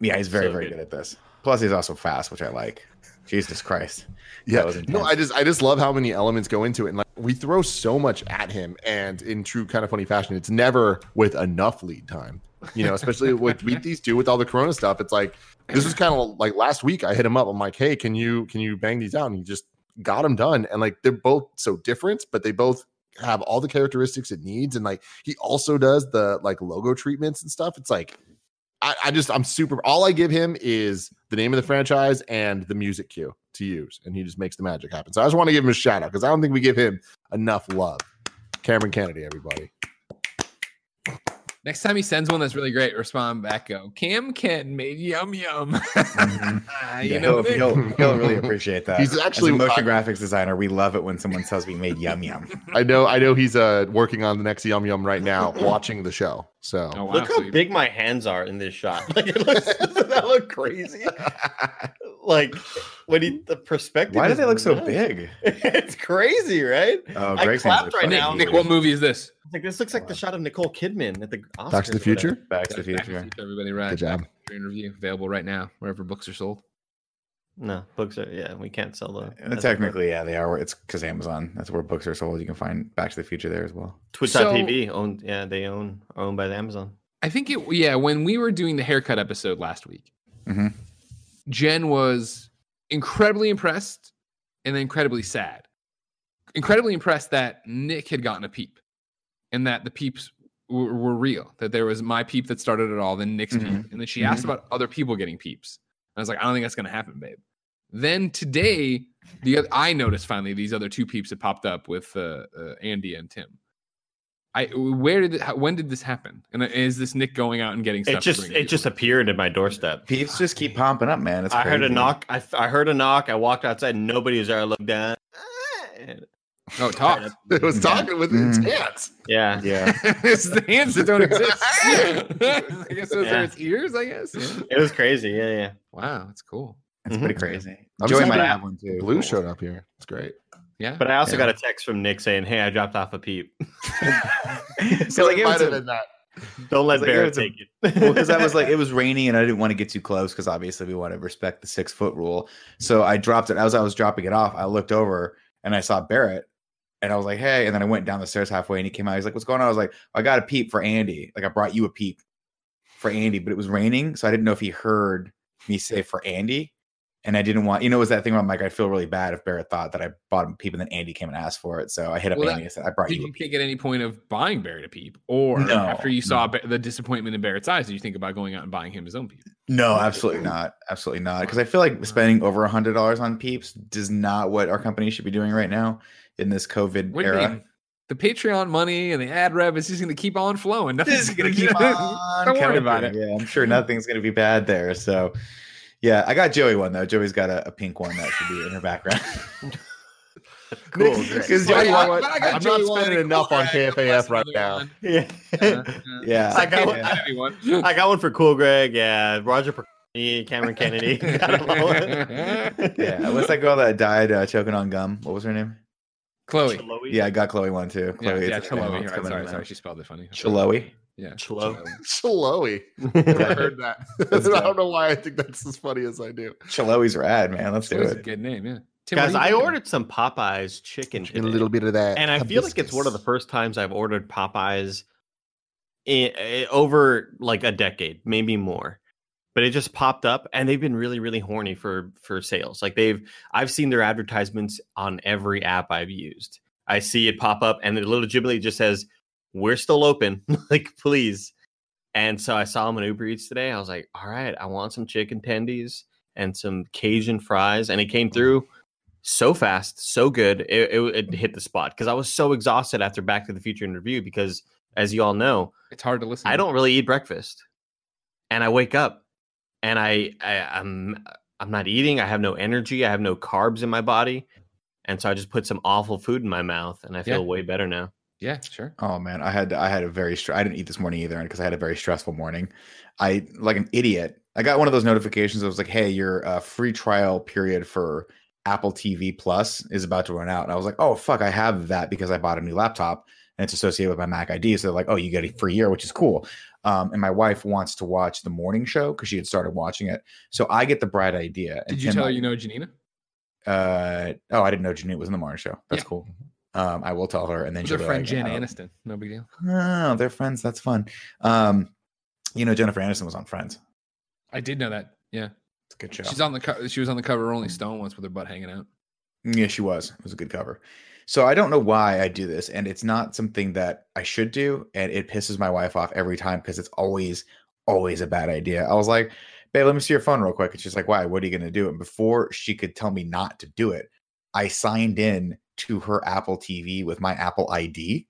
yeah, he's very So very good. good. at this. Plus, he's also fast, which I like. Jesus Christ. Yeah, no. I just I just love how many elements go into it, and like we throw so much at him, and in true kind of funny fashion, it's never with enough lead time. You know, especially what we these do with all the Corona stuff. It's like this was kind of like last week. I hit him up. I'm like, hey, can you can you bang these out? And he just got them done. And like they're both so different, but they both have all the characteristics it needs. And like he also does the like logo treatments and stuff. It's like I, I just I'm super. All I give him is the name of the franchise and the music cue to use, and he just makes the magic happen. So I just want to give him a shout out because I don't think we give him enough love. Cameron Kennedy, everybody. Next time he sends one that's really great, respond back. Go, Cam Ken made yum yum. Mhm. Ah, Yeah, you know, he'll, he'll, he'll really appreciate that. He's actually- As a motion graphics designer. We love it when someone says we made yum yum. I know, I know he's uh working on the next Yum Yum right now, watching the show. So Oh, wow, Look how you- big my hands are in this shot. Like, it looks, doesn't that look crazy? Like when he the perspective. Why do is they look so big? it's crazy, right? Oh, I Greg's hands clapped right now. Nick, what movie is this? Like this looks like the shot of Nicole Kidman at the Oscars. Back to the. Future. Back to the Back to the Future. Future, Everybody, right? Good job. Back to Future Interview available right now wherever books are sold. No, books are yeah, we can't sell them. Uh, Technically, yeah, they are. It's because Amazon. That's where books are sold. You can find Back to the Future there as well. Twitch.tv owned yeah, they own owned by the Amazon. I think it. Yeah, when we were doing the haircut episode last week, Mhm. Jen was incredibly impressed and then incredibly sad. Incredibly impressed that Nick had gotten a peep, and that the peeps were, were real. That there was my peep that started it all, then Nick's Mhm. peep, and then she asked about other people getting peeps. I was like, I don't think that's gonna happen, babe. Then today, the oth- I noticed finally these other two peeps that popped up with uh, uh, Andy and Tim. I where did it, how, when did this happen? And is this Nick going out and getting stuff? It just bring it you? just appeared at my doorstep. Peeps just keep popping up, man. It's I heard a knock. I, I heard a knock. I walked outside. Nobody was there. I looked down. And- oh talk. It was talking with its Mhm. hands. Yeah. Yeah, it's the hands that don't exist. I guess those Yeah. are its ears. I guess. It was crazy. Yeah, yeah. Wow, that's cool. it's Mhm. pretty crazy. I'm Joey just might have one too. Blue showed up here. It's great. Yeah, But I also Yeah. got a text from Nick saying, "Hey, I dropped off a peep. so like it was have been that. Don't let It's like, Barrett a- take it." well, because I was like, it was rainy and I didn't want to get too close because obviously we want to respect the six foot rule. So I dropped it as I was dropping it off. I looked over and I saw Barrett and I was like, hey. And then I went down the stairs halfway and he came out. He's like, what's going on? I was like, I got a peep for Andy. Like I brought you a peep for Andy, but it was raining. So I didn't know if he heard me say for Andy. And I didn't want, you know, it was that thing where I'm like, I'd feel really bad if Barrett thought that I bought him a peep and then Andy came and asked for it. So I hit up Well, Andy and said, I brought Did you a you peep. think at any point of buying Barrett a peep, or No, after you saw no. Ba- the disappointment in Barrett's eyes, did you think about going out and buying him his own peep? No, absolutely not. Absolutely not. Because I feel like spending over a hundred dollars on peeps does not what our company should be doing right now in this COVID What do you era. mean? The Patreon money and the ad rev is just going to keep on flowing. Nothing's It's going gonna keep on. Don't worry coming about it. Yeah, I'm sure nothing's gonna be bad there. So, yeah, I got Joey one though. Joey's got a, a pink one that should be in her background. Cool, Because great. Joey, Well, you know what? But I got I'm Joey not spending enough Cool on Greg, KFAF right now. one. yeah. Uh, Yeah. I got one. yeah, anyone. I got one for Cool Greg. Yeah, Roger Pokorny, Cameron Kennedy. Got 'em all. yeah. What's that girl that died uh, choking on gum? What was her name? Chloe. Chloe. Yeah, I got Chloe one too. Chloe, yeah, it's- Chloe. it's Right, coming sorry, in sorry. now. She spelled it funny. Chloe. Yeah. Chloe. Chloe. I heard that. Let's I don't know why I think that's as funny as I do. Chloe's rad, man. Let's do Chloe's a it. good name, yeah. Tim, Guys, I ordered some Popeyes chicken A little bit of that. and I feel like it's one of the first times I've ordered Popeyes in, eh, over like a decade, maybe more. But it just popped up, and they've been really, really horny for for sales. Like they've, I've seen their advertisements on every app I've used. I see it pop up, and the little Ghibli just says, "We're still open, like please." And so I saw them on Uber Eats today. I was like, "All right, I want some chicken tendies and some Cajun fries," and it came through so fast, so good. It, it, it hit the spot because I was so exhausted after Back to the Future interview. Because as you all know, It's hard to listen. I don't really eat breakfast, and I wake up and I, I I'm I'm not eating. I have no energy. I have no carbs in my body, and so I just put some awful food in my mouth, and I feel Yeah. way better now. Yeah, sure. Oh man, I had I had a very str- I didn't eat this morning either because I had a very stressful morning. I like an idiot. I got one of those notifications that was like, "Hey, your uh, free trial period for Apple TV Plus is about to run out." And I was like, "Oh fuck, I have that because I bought a new laptop and it's associated with my Mac ID." So they're like, "Oh, you get a free year, which is cool." Um, and my wife wants to watch the morning show because she had started watching it. So I get the bright idea. Did you tell her you know Janina? Uh, oh, I didn't know Janine was in the morning show. That's Yeah. cool. Um, I will tell her, and then she'll friend like, Jen "Oh, Aniston. No big deal. Oh, they're friends. That's fun. Um, you know, Jennifer Aniston was on Friends. I did know that. Yeah, It's a good show. she's on the co- she was on the cover of Rolling Stone once with her butt hanging out. yeah, she was. It was a good cover. So I don't know why I do this, and it's not something that I should do, and it pisses my wife off every time because it's always, always a bad idea. I was like, "Babe, let me see your phone real quick," and she's like, "Why? What are you going to do?" And before she could tell me not to do it, I signed in to her Apple TV with my Apple ID,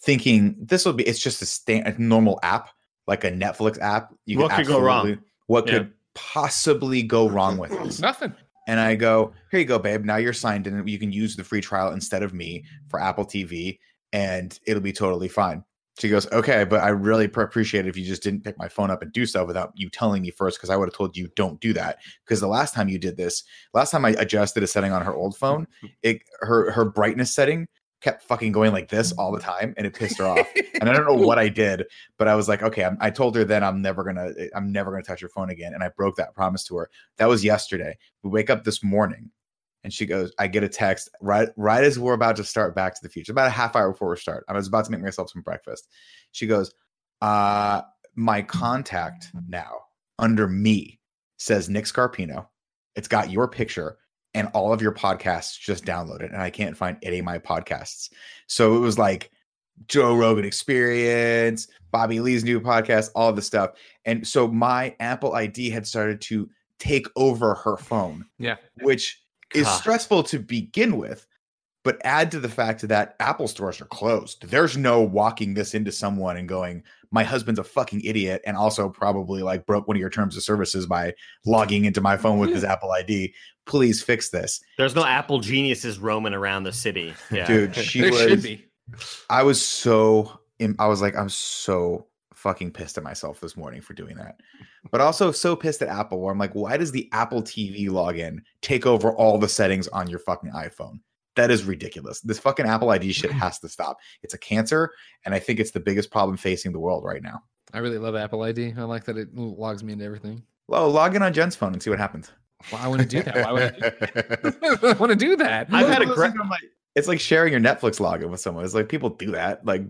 thinking this will be. It's just a, stand, a normal app, like a Netflix app. You What could go wrong? What Yeah. could possibly go wrong with this? Nothing. And I go, here you go, babe. Now you're signed in. You can use the free trial instead of me for Apple TV, and it'll be totally fine. She goes, okay, but I really pr- appreciate it if you just didn't pick my phone up and do so without you telling me first, because I would have told you don't do that. Because the last time you did this, last time I adjusted a setting on her old phone, it her her brightness setting kept fucking going like this all the time, and it pissed her off. and I don't know what I did, but I was like, okay, I'm, I told her then I'm never gonna, I'm never gonna touch her phone again, and I broke that promise to her. That was yesterday. We wake up this morning, and she goes, I get a text right, right as we're about to start Back to the Future, about a half hour before we start. I was about to make myself some breakfast. She goes, uh, my contact now under me says Nick Scarpino. It's got your picture and all of your podcasts just downloaded, and I can't find any of my podcasts. So it was like Joe Rogan Experience, Bobby Lee's new podcast, all the stuff. And so my Apple ID had started to take over her phone, Yeah. which is stressful to begin with. But add to the fact that Apple stores are closed. There's no walking this into someone and going, my husband's a fucking idiot and also probably like broke one of your terms of services by logging into my phone with his Apple ID. Please fix this. There's no Apple geniuses roaming around the city. Yeah. Dude, she there was should be. I was so I was like I'm so fucking pissed at myself this morning for doing that. But also so pissed at Apple where I'm like why does the Apple TV login take over all the settings on your fucking iPhone? That is ridiculous. This fucking Apple ID shit has to stop. It's a cancer and I think it's the biggest problem facing the world right now. I really love Apple ID. I like that it logs me into everything. Well, log in on Jen's phone and see what happens. Why I want to do that? Why would I, do that? I want to do that? I've had a It's great. like- It's like sharing your Netflix login with someone. It's like people do that. Like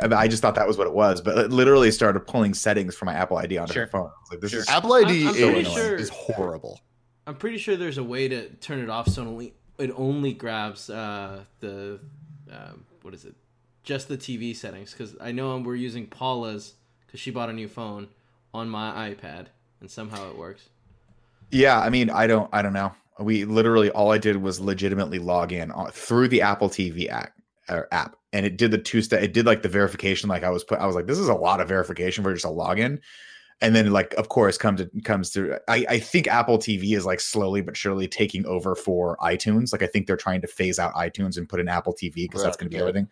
I I just thought that was what it was, but it literally started pulling settings from my Apple ID onto Sure. her phone. Like, this Sure. is Apple ID I'm is, pretty sure- is horrible. I'm pretty sure there's a way to turn it off so only it only grabs uh, the um, what is it? Just the TV settings because I know we're using Paula's because she bought a new phone on my iPad and somehow it works. Yeah, I mean, I don't, I don't know. We literally all I did was legitimately log in through the Apple TV app, app, and it did the two step. It did like the verification. Like I was put, I was like, this is a lot of verification for just a login. And then, like, of course, comes to comes to. I, I think Apple TV is like slowly but surely taking over for iTunes. Like, I think they're trying to phase out iTunes and put in Apple TV because that's going to be yeah. everything.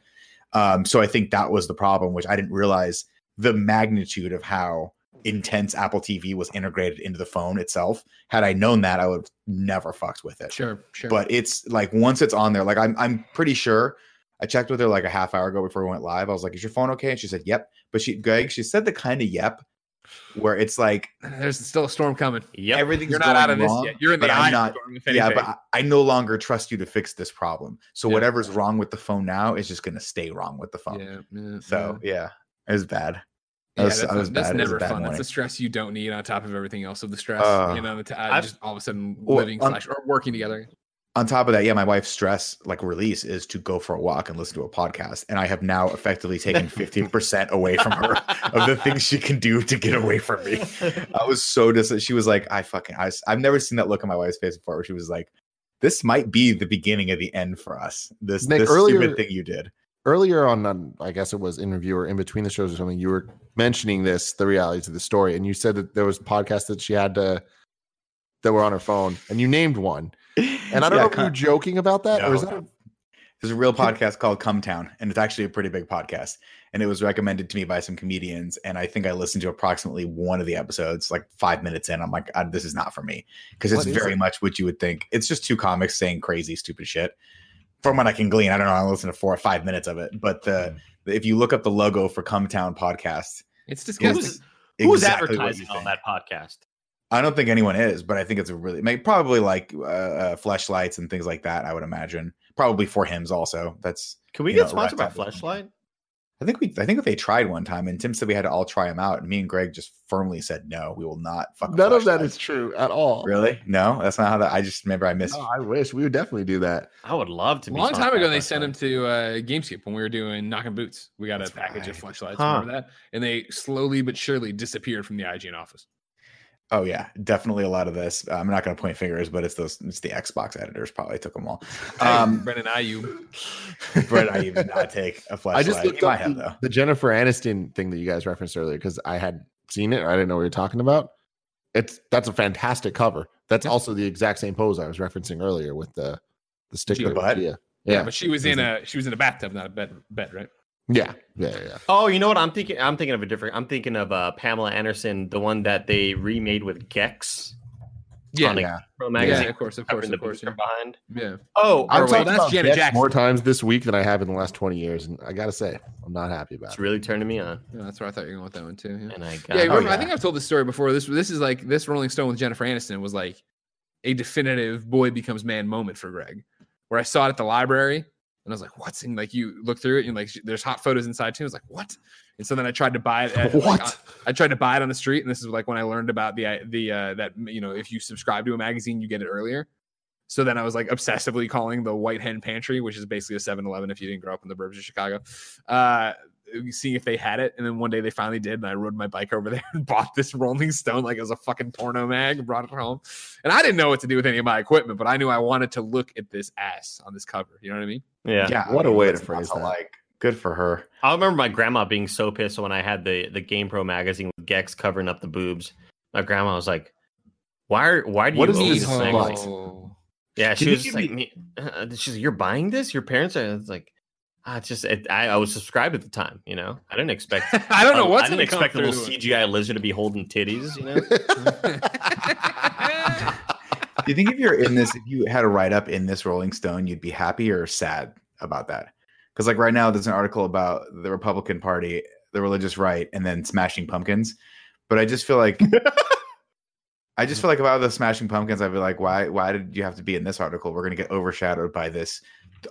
Um, so I think that was the problem, which I didn't realize the magnitude of how intense Apple TV was integrated into the phone itself. Had I known that, I would have never fucked with it. Sure, sure. But it's like once it's on there, like I'm I'm pretty sure I checked with her like a half hour ago before we went live. I was like, "Is your phone okay?" And she said, "Yep." But she, Greg, she said the kind of "yep" where it's like there's still a storm coming. Yeah, everything's You're not out of going this yet. You're in the eye I'm of not. the Yeah, but I, I no longer trust you to fix this problem. So Yeah. whatever's wrong with the phone now is just going to stay wrong with the phone. yeah, yeah, So yeah, it was bad. That yeah, was- that's, that was that's bad. It was a never bad fun. That's the stress you don't need on top of everything else of the stress. Uh, you know, the t- I've- just all of a sudden living on- slash or working together. On top of that, yeah, my wife's stress like release is to go for a walk and listen to a podcast. And I have now effectively taken 15% away from her of the things she can do to get away from me. I was so dis she was like, I fucking I, have never seen that look on my wife's face before where she was like, This might be the beginning of the end for us. This Nick, this earlier- stupid thing you did. Earlier on, on, I guess it was interview or in between the shows or something, you were mentioning this, the realities of the story, and you said that there was podcasts that she had to that were on her phone, and you named one. And I don't Yeah, know if you were con- joking about that, or is that no. There's a real podcast called Cum Town, and it's actually a pretty big podcast. And it was recommended to me by some comedians. And I think I listened to approximately one of the episodes, like five minutes in. I'm like, "Ah, this is not for me because it's very it? much what you would think. It's just two comics saying crazy, stupid shit. From what I can glean, I don't know. I listened to four or five minutes of it. But the, if you look up the logo for Cum Town podcast, It's it's disgusting. Who's exactly what advertising on that podcast? I don't think anyone is, but I think it's a really may- probably like uh, uh, fleshlights and things like that. I would imagine probably for Hims also. That's Can we get know, sponsored by Rectangle. Fleshlight? I think we I think they tried one time and Tim said we had to all try them out and me and Greg just firmly said no, we will not fuck. with none of that is true at all. really no. That's not how that. I just remember I missed. No, I wish we would definitely do that. I would love to A be. long time ago, they sent them to uh, GameScoop when we were doing Knocking Boots. We got That's a package of right. flashlights. Huh. Remember that? And they slowly but surely disappeared from the IGN office. Oh yeah, definitely a lot of this. I'm not going to point fingers, but it's those. It's the Xbox editors probably took them all. Um, Um, Brennan Ayu. Brett, I did not take a flashlight. I just looked he might up have the, though. the Jennifer Aniston thing that you guys referenced earlier because I had seen it. I didn't know what you're talking about. It's that's a fantastic cover. That's Yeah. also the exact same pose I was referencing earlier with the the sticker. The? Yeah, Yeah, yeah, but she was in a she was in a bathtub, not a bed. Bed, right? Yeah, yeah, yeah, yeah. Oh, you know what? I'm thinking. I'm thinking of a different. I'm thinking of uh, Pamela Anderson, the one that they remade with Gex. Yeah, on a yeah. Pro yeah, of course, of course, of course. boobs from Yeah. behind. yeah. Oh, I've well, talked that's about Janet Gex Jackson. more times this week than I have in the last 20 years, and I gotta say, I'm not happy about it's it. really turning me on, Yeah, that's where I thought you were going with that one too. Yeah. and I Yeah, remember, I yeah. think I've told this story before. This this is like this Rolling Stone with Jennifer Aniston was like a definitive boy becomes man moment for Greg, where I saw it at the library and I was like, "What's in?" Like you look through it and like there's hot photos inside too. I was like, "What?" And so then I tried to buy it. At, like, What? on- I tried to buy it on the street, and this is like when I learned about the the uh, that you know if you subscribe to a magazine, you get it earlier. So then I was like obsessively calling the White Hen Pantry, which is basically a 7-Eleven if you didn't grow up in the burbs of Chicago, uh, seeing if they had it. And then one day they finally did, and I rode my bike over there and bought this Rolling Stone like it was a fucking porno mag and brought it home. And I didn't know what to do with any of my equipment, but I knew I wanted to look at this ass on this cover. You know what I mean? Yeah. Yeah, What a way to phrase that. Like, good for her. I remember my grandma being so pissed when I had the the GamePro magazine with Gex covering up the boobs. My grandma was like, "Why are why do What you is this this like? magazine?" Oh. Yeah, she Did was you just give like, me, uh, she's like, "You're buying this? Your parents are?" It's like, ah, it's just it, I, I was subscried at the time. You know, I didn't expect. I don't know I- what's I didn't expect a little. CGI lizard to be holding titties. You know, Do you think if you're in this, if you had a write up in this Rolling Stone, you'd be happy or sad about that? Because like right now, there's an article about the Republican Party, the religious right, and then Smashing Pumpkins. But I just feel like I just feel like about the Smashing Pumpkins, I'd be like, why? Why did you have to be in this article? We're going to get overshadowed by this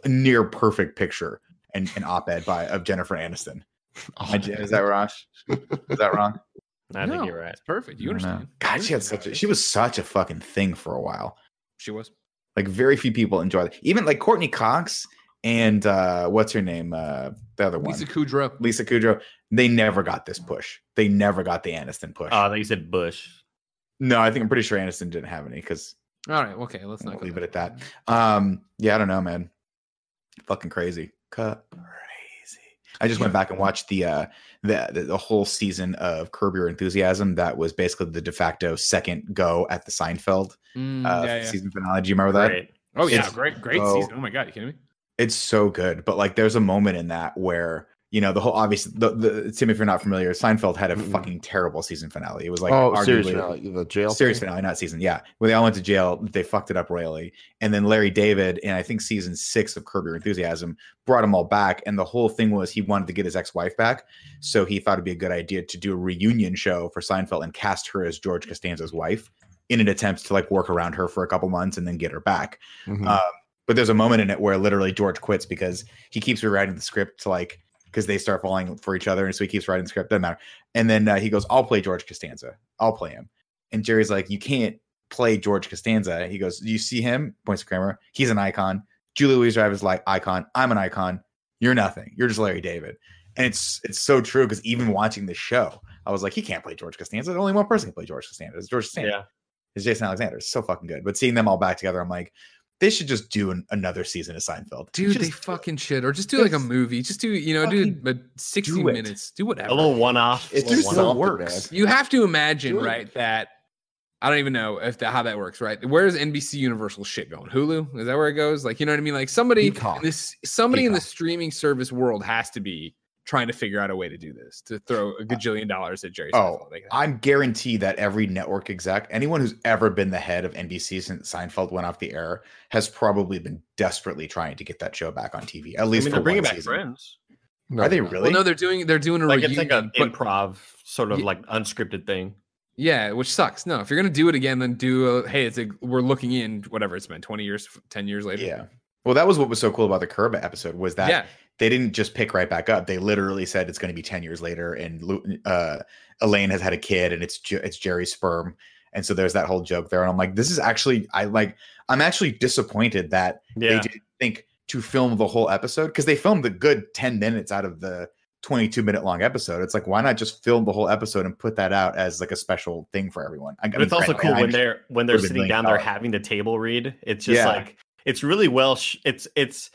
near perfect picture and an op-ed by of Jennifer Aniston. Oh, Is that wrong? Is that wrong? I think you're right. It's perfect. You I know. understand. God, she had such a, she was such a fucking thing for a while. She was. Like very few people enjoy it. Even like Courteney Cox and uh what's her name? Uh the other one. Lisa Kudrow. Lisa Kudrow. They never got this push. They never got the Aniston push. Oh, I thought you said Bush. no, I think I'm pretty sure Aniston didn't have any because All right. Okay. Let's not I'll go leave there. it at that. Um, yeah, I don't know, man. Fucking crazy. Crazy. I just went back and watched the uh the, the the whole season of Curb Your Enthusiasm. That was basically the de facto second go at the Seinfeld Mm, uh, yeah, yeah. season finale. Do you remember that? Great. Oh yeah, It's great, great so- season. Oh my god, you kidding me? It's so good, but like there's a moment in that where you know the whole obviously the, the Tim, if you're not familiar, Seinfeld had a Mm-mm. fucking terrible season finale. It was like oh, serious finale, the jail. Serious thing? finale, not season. Yeah, where they all went to jail. They fucked it up royally, and then Larry David, and I think season six of Curb Your Enthusiasm, brought them all back. And the whole thing was he wanted to get his ex-wife back, so he thought it'd be a good idea to do a reunion show for Seinfeld and cast her as George Costanza's wife in an attempt to like work around her for a couple months and then get her back. Mhm. Um, but there's a moment in it where literally George quits because he keeps rewriting the script to like because they start falling for each other, and so he keeps writing the script. Doesn't matter. And then uh, he goes, "I'll play George Costanza. I'll play him." And Jerry's like, "You can't play George Costanza." He goes, you see him?" Points to Kramer. He's an icon. Julia Louis-Dreyfus is like icon. I'm an icon. You're nothing. You're just Larry David. And it's it's so true because even watching the show, I was like, he can't play George Costanza. There's only one person can play George Costanza. It's George Costanza. Yeah. It's Jason Alexander. It's so fucking good. But seeing them all back together, I'm like, they should just do an, another season of Seinfeld. Dude, Just they fucking should, or just do like a movie. Just do, you know, do fucking but sixty do it. minutes. Do whatever. A little one-off. It little just one-off. so works. You have to imagine, right? That I don't even know if that, how that works, right? Where's NBC Universal shit going? Hulu is that where it goes? Like, you know what I mean? Like somebody, Peacock. in this somebody in the streaming service world has to be trying to figure out a way to do this to throw a uh, gajillion dollars at Jerry. Oh, Seinfeld. Like, I'm guaranteed that every network exec, anyone who's ever been the head of NBC since Seinfeld went off the air, has probably been desperately trying to get that show back on TV. At I least mean, for they're bringing one back season. Friends. No, Are they really? well, no, they're doing they're doing a Like it's like an improv sort of Ye- like unscripted thing. Yeah, which sucks. No, if you're gonna do it again, then do a hey, it's a we're looking in whatever it's been, twenty years, ten years later. Yeah. Well, that was what was so cool about the Curb episode was that yeah, they didn't just pick right back up. They literally said it's going to be 10 years later and uh, Elaine has had a kid and it's it's Jerry's sperm. And so there's that whole joke there. And I'm like, this is actually, I like, I'm actually disappointed that Yeah. they didn't think to film the whole episode because they filmed a good 10 minutes out of the 22 minute long episode. It's like, why not just film the whole episode and put that out as like a special thing for everyone? I, I mean, it's also cool I when they're when they're sitting down there dollars. having the table read. It's just Yeah. like it's really well. Sh- it's it's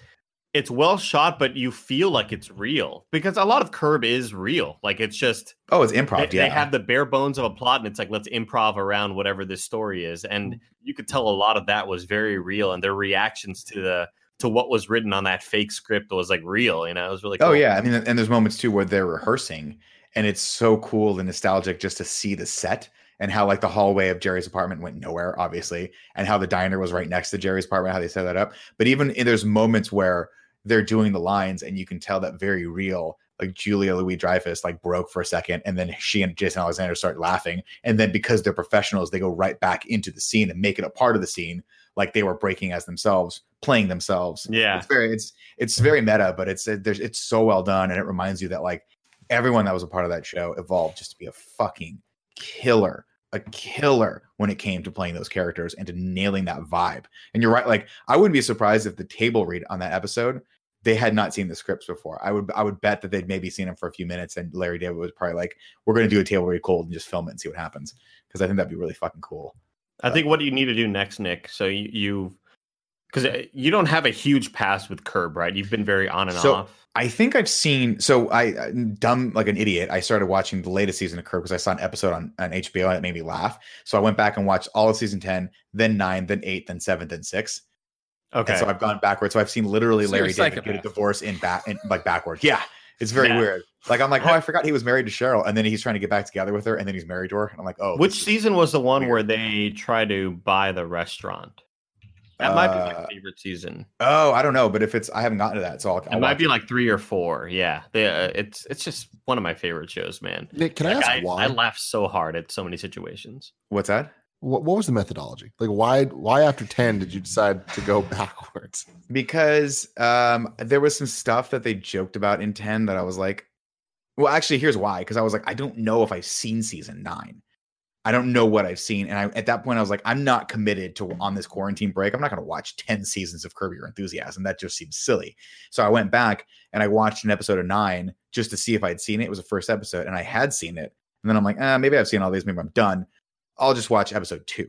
it's well shot, but you feel like it's real because a lot of Curb is real. Like it's just Oh, it's improv. they yeah. have the bare bones of a plot, and it's like let's improv around whatever this story is, and mm. you could tell a lot of that was very real, and their reactions to the to what was written on that fake script was like real. You know, it was really. Oh, cool. Oh yeah, I mean, and there's moments too where they're rehearsing, and it's so cool and nostalgic just to see the set and how like the hallway of Jerry's apartment went nowhere, obviously, and how the diner was right next to Jerry's apartment, how they set that up. But even in, there's moments where they're doing the lines and you can tell that very real. Like Julia Louis Dreyfus like broke for a second, and then she and Jason Alexander start laughing, and then because they're professionals, they go right back into the scene and make it a part of the scene, like they were breaking as themselves, playing themselves. Yeah. It's very it's it's very meta, but it's there's it's so well done, and it reminds you that like everyone that was a part of that show evolved just to be a fucking killer, a killer when it came to playing those characters and to nailing that vibe. And you're right, like I wouldn't be surprised if the table read on that episode they had not seen the scripts before. I would I would bet that they'd maybe seen them for a few minutes, and Larry David was probably like, "We're going to do a table read cold and just film it and see what happens," because I think that'd be really fucking cool. I think what do you need to do next, Nick? So you, you because uh, you don't have a huge pass with Curb, right? You've been very on and So, off. I think I've seen. So I, I- dumb like an idiot. I started watching the latest season of Curb because I saw an episode on, on HBO and it made me laugh. So I went back and watched all of season ten, then nine, then eight, then seven, then six. Okay. And so I've gone backwards. So I've seen literally So Larry a David get a divorce in back in like backwards. Yeah. It's very Yeah. weird. Like I'm like, oh, I forgot he was married to Cheryl, and then he's trying to get back together with her, and then he's married to her. And I'm like, oh, Which season was the one weird. where they try to buy the restaurant? That might be my Uh, favorite season. Oh, I don't know, but if it's I haven't gotten to that, so I'll. It I'll might watch be like three or four. Yeah, they, uh, it's it's just one of my favorite shows, man. Nick, can I ask I, why? I laugh so hard at so many situations. What's that? what, what was the methodology? Like, why why after ten did you decide to go backwards? because um there was some stuff that they joked about in 10 that I was like well actually here's why because I was like I don't know if I've seen season 9 I don't know what I've seen and I at that point I was like I'm not committed to on this quarantine break I'm not going to watch 10 seasons of Curb Your Enthusiasm that just seems silly so I went back and I watched an episode of 9 just to see if I'd seen it it was the first episode and I had seen it and then I'm like ah, maybe I've seen all these maybe I'm done I'll just watch episode 2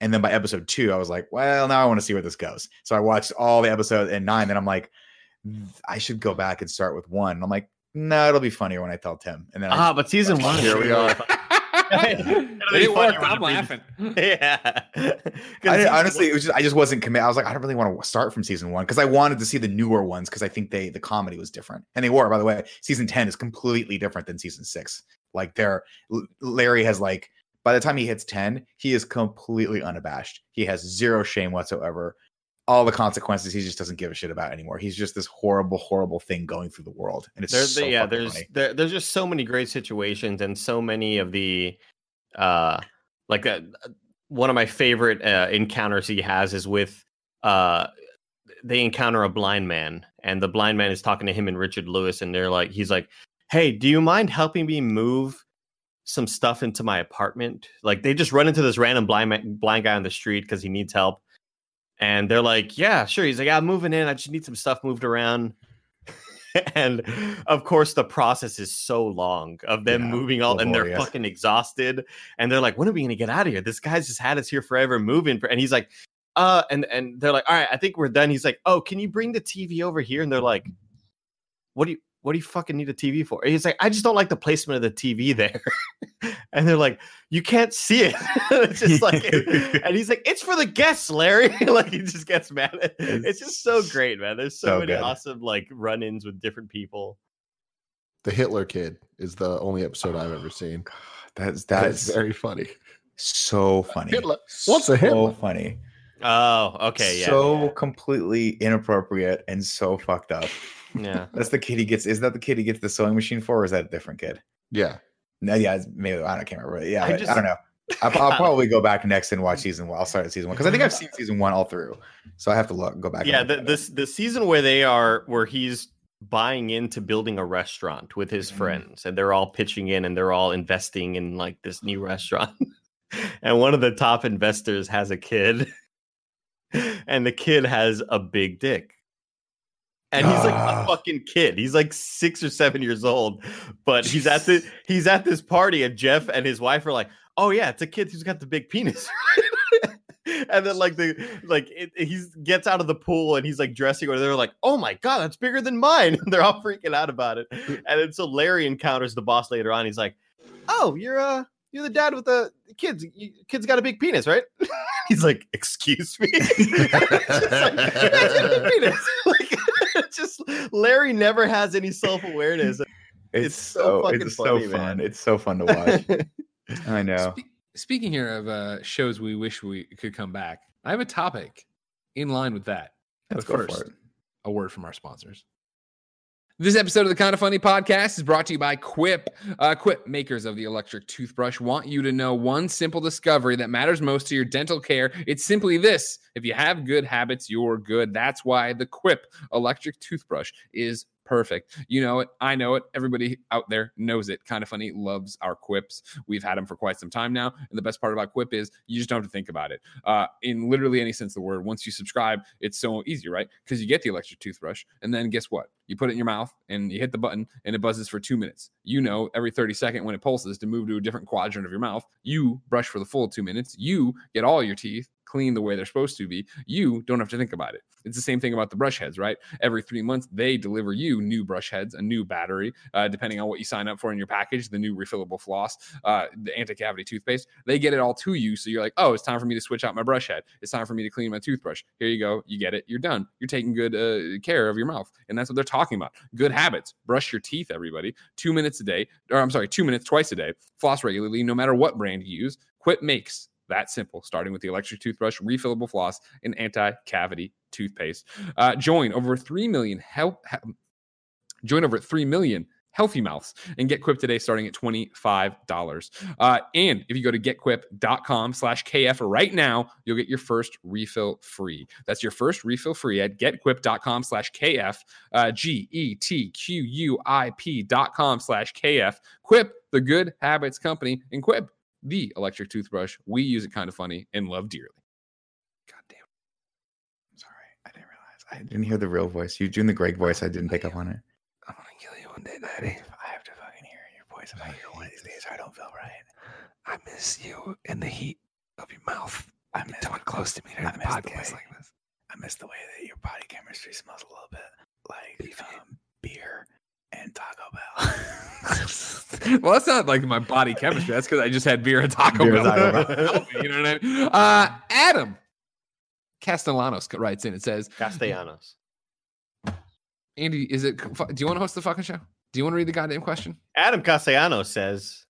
and then by episode two, I was like, well, now I want to see where this goes. So I watched all the episodes and nine. Then I'm like, I should go back and start with one. And I'm like, no, it'll be funnier when I tell Tim. And then I Ah, but season one. Here we are. It be funny worked. when I'm laughing. Yeah. I honestly, it was just I just wasn't committed. I was like, I don't really want to start from season one because I wanted to see the newer ones because I think they the comedy was different, and they were. By the way, season ten is completely different than season six. Like, they're Larry has like by the time he hits ten, he is completely unabashed. He has zero shame whatsoever. All the consequences he just doesn't give a shit about anymore. He's just this horrible, horrible thing going through the world, and it's there's so yeah there's there, there's just so many great situations and so many of the uh like uh, one of my favorite uh, encounters he has is with uh they encounter a blind man and the blind man is talking to him and Richard Lewis and they're like he's like hey do you mind helping me move some stuff into my apartment like they just run into this random blind man, blind guy on the street because he needs help and they're like yeah sure. He's like i'm moving in. I just need some stuff moved around. And of course the process is so long of them Yeah, moving all and they're fucking exhausted. And they're like when are we gonna get out of here? This guy's just had us here forever moving and he's like uh and and they're like all right i think we're done. He's like oh can you bring the tv over here? And they're like what do you what do you fucking need a tv for and he's like i just don't like the placement of the tv there and they're like you can't see it it's just like and he's like it's for the guests larry like he just gets mad at it's just so great man there's so, so many good. awesome like run-ins with different people The Hitler kid is the only episode I've ever oh, seen. That's That is very funny. so funny. Hitler. What's a so Hitler? funny. oh okay yeah so completely inappropriate and so fucked up. Yeah That's the kid he gets. Is that the kid he gets the sewing machine for, or is that a different kid? Yeah. No, yeah, maybe I don't, I can't remember. Yeah, I I, just- I don't know. I'll, I'll probably go back next and watch season one. I'll start at season one because I think I've seen season one all through, so I have to look, go back. yeah the, this the season where they are where he's buying into building a restaurant with his Mhm. friends and they're all pitching in and they're all investing in like this new restaurant and one of the top investors has a kid and the kid has a big dick and he's like Ah. a fucking kid. He's like six or seven years old but he's at the he's at this party and jeff and his wife are like oh yeah it's a kid who's got the big penis. And then like the like he gets out of the pool and he's like dressing or they're like oh my god that's bigger than mine. And they're all freaking out about it. And then so larry encounters the boss later on. He's like oh you're uh you're the dad with the kids. You, kids got a big penis right? He's like excuse me? Like, "Yeah, it's got a big penis." Like, just larry never has any self-awareness it's, it's so so fucking it's funny, so fun. man. It's so fun to watch. I know. Spe- Speaking here of uh, shows we wish we could come back, I have a topic in line with that. Let's But go first, for it. a word from our sponsors. This episode of the Kinda Funny podcast is brought to you by Quip. Uh, Quip, makers of the electric toothbrush, want you to know one simple discovery that matters most to your dental care. It's simply this if you have good habits, you're good. That's why the Quip electric toothbrush is perfect. You know it. I know it. Everybody out there knows it. Kinda Funny loves our quips. We've had them for quite some time now. And the best part about Quip is you just don't have to think about it. Uh, in literally any sense of the word, once you subscribe, it's so easy, right? Because you get the electric toothbrush. And then guess what? You put it in your mouth and you hit the button and it buzzes for two minutes. You know, every 30 second when it pulses to move to a different quadrant of your mouth, you brush for the full two minutes. You get all your teeth clean the way they're supposed to be. You don't have to think about it. It's the same thing about the brush heads, right? Every three months, they deliver you new brush heads, a new battery, uh, depending on what you sign up for in your package, the new refillable floss, uh, the anti cavity toothpaste. They get it all to you. So you're like, oh, it's time for me to switch out my brush head. It's time for me to clean my toothbrush. Here you go. You get it. You're done. You're taking good uh, care of your mouth. And that's what they're talking about. Good habits. Brush your teeth, everybody. Two minutes a day, or I'm sorry, two minutes twice a day. Floss regularly, no matter what brand you use. Quip makes that simple, starting with the electric toothbrush, refillable floss, and anti-cavity toothpaste. Uh, join over three million health. join over three million healthy mouths and get Quip today starting at $25. Uh, and if you go to getquip.com slash KF right now, you'll get your first refill free. That's your first refill free at getquip.com slash KF, uh, G-E-T-Q-U-I-P dot com slash KF. Quip, the good habits company, and Quip, the electric toothbrush. We use it kind of funny and love dearly. God damn. Sorry, I didn't realize. I didn't hear the real voice. You doing the Greg voice. I didn't pick up on it. I'm gonna kill you one day, Daddy. I have to fucking hear your voice. I might hear one of these days. I don't feel right. I miss you and the heat of your mouth. I miss, Coming close to me during I the miss the podcast way- like this. I miss the way that your body chemistry smells a little bit like um, beer and Taco Bell. well, that's not like my body chemistry. That's because I just had beer and Taco Beer Bell. Taco Bell. You know what I mean? Uh, Adam Castellanos writes in. It says, Castellanos. "Andy, is it? Do you want to host the fucking show? Do you want to read the goddamn question? Adam Castellanos says,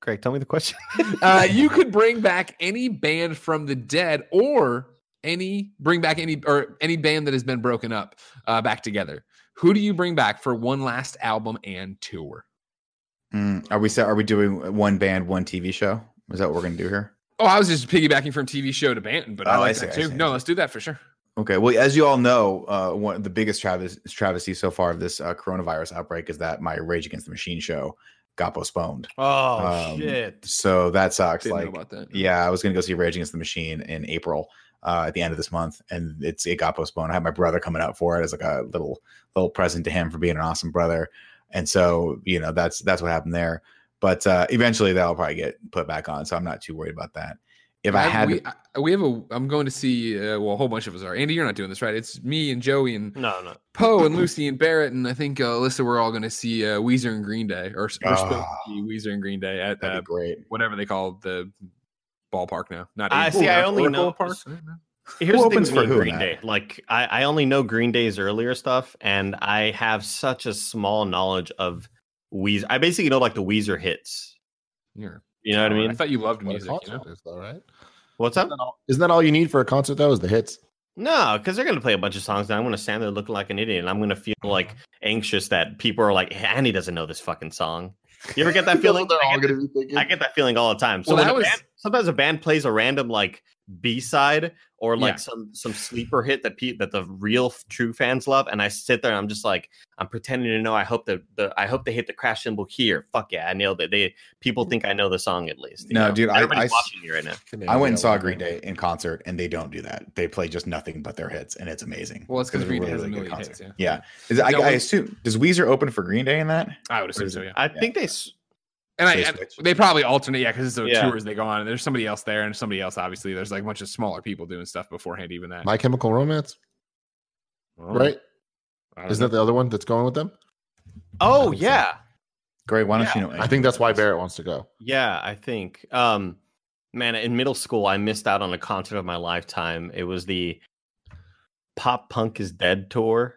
Craig, tell me the question. Uh, you could bring back any band from the dead, or any bring back any or any band that has been broken up uh, back together. Who do you bring back for one last album and tour? Mm, are we are we doing one band, one TV show? Is that what we're gonna do here? Oh, I was just piggybacking from TV show to band, but I Oh, like I see, that too. No, let's do that for sure. Okay. Well, as you all know, uh, one of the biggest travis- travesty so far of this uh, coronavirus outbreak is that my Rage Against the Machine show got postponed. Oh, Um, shit. So that sucks. Didn't like, know about that. yeah, I was gonna go see Rage Against the Machine in April uh, at the end of this month, and it's it got postponed. I had my brother coming out for it as like a little little present to him for being an awesome brother, and so you know that's that's what happened there. But uh, eventually that'll probably get put back on, so I'm not too worried about that. If I, have- had, we, I- we have a. I'm going to see. Uh, well, a whole bunch of us are. Andy, you're not doing this, right? It's me and Joey and No, no. Poe and Lucy and Barrett, and I think uh, Alyssa. We're all going to see uh, Weezer and Green Day, or we're supposed to Ah. see Weezer and Green Day at that'd uh, great. whatever they call the ballpark now. Not I Avery- see, I only Oracle know- Park. I don't. Here's the thing opens for who and in Green that? Day. Like, I, I only know Green Day's earlier stuff, and I have such a small knowledge of Weezer. I basically know like the Weezer hits. You're- You know what I mean? I thought you loved What a music. You know? though, right? What's up? Isn't that, all, isn't that all you need for a concert, though? Is the hits? No, because they're gonna play a bunch of songs, and I'm gonna stand there looking like an idiot, and I'm gonna feel like anxious that people are like, hey, Andy doesn't know this fucking song. You ever get that feeling? They're I get, going to be thinking. I get that feeling all the time. So Well, when that a was- band, sometimes a band plays a random like B side or like Yeah. some some sleeper hit that pe- that the real true fans love, and I sit there and I'm just like I'm pretending to know. I hope that the I hope they hit the crash cymbal here. Fuck yeah, I nailed it. They people think I know the song at least. No, know? dude, I- everybody's I s- watching me right now. I went and saw Green Day in concert, and they don't do that. They play just nothing but their hits, and it's amazing. Well, it's because Green Day has a million hits, yeah. Yeah, Is it- I, I assume does Weezer open for Green Day in that? I would assume is so. it- Yeah. I think they. S- And I, They and they probably alternate, yeah, because it's the Yeah. tours they go on. And there's somebody else there, and somebody else. Obviously, there's like a bunch of smaller people doing stuff beforehand. Even that, My Chemical Romance, Well, right? Isn't know. that the other one that's going with them? Oh think so. yeah, Greg, why don't Yeah. you know? I think that's why Barrett wants to go. yeah. I think. Um, man, in middle school, I missed out on a concert of my lifetime. It was the Pop Punk is Dead tour,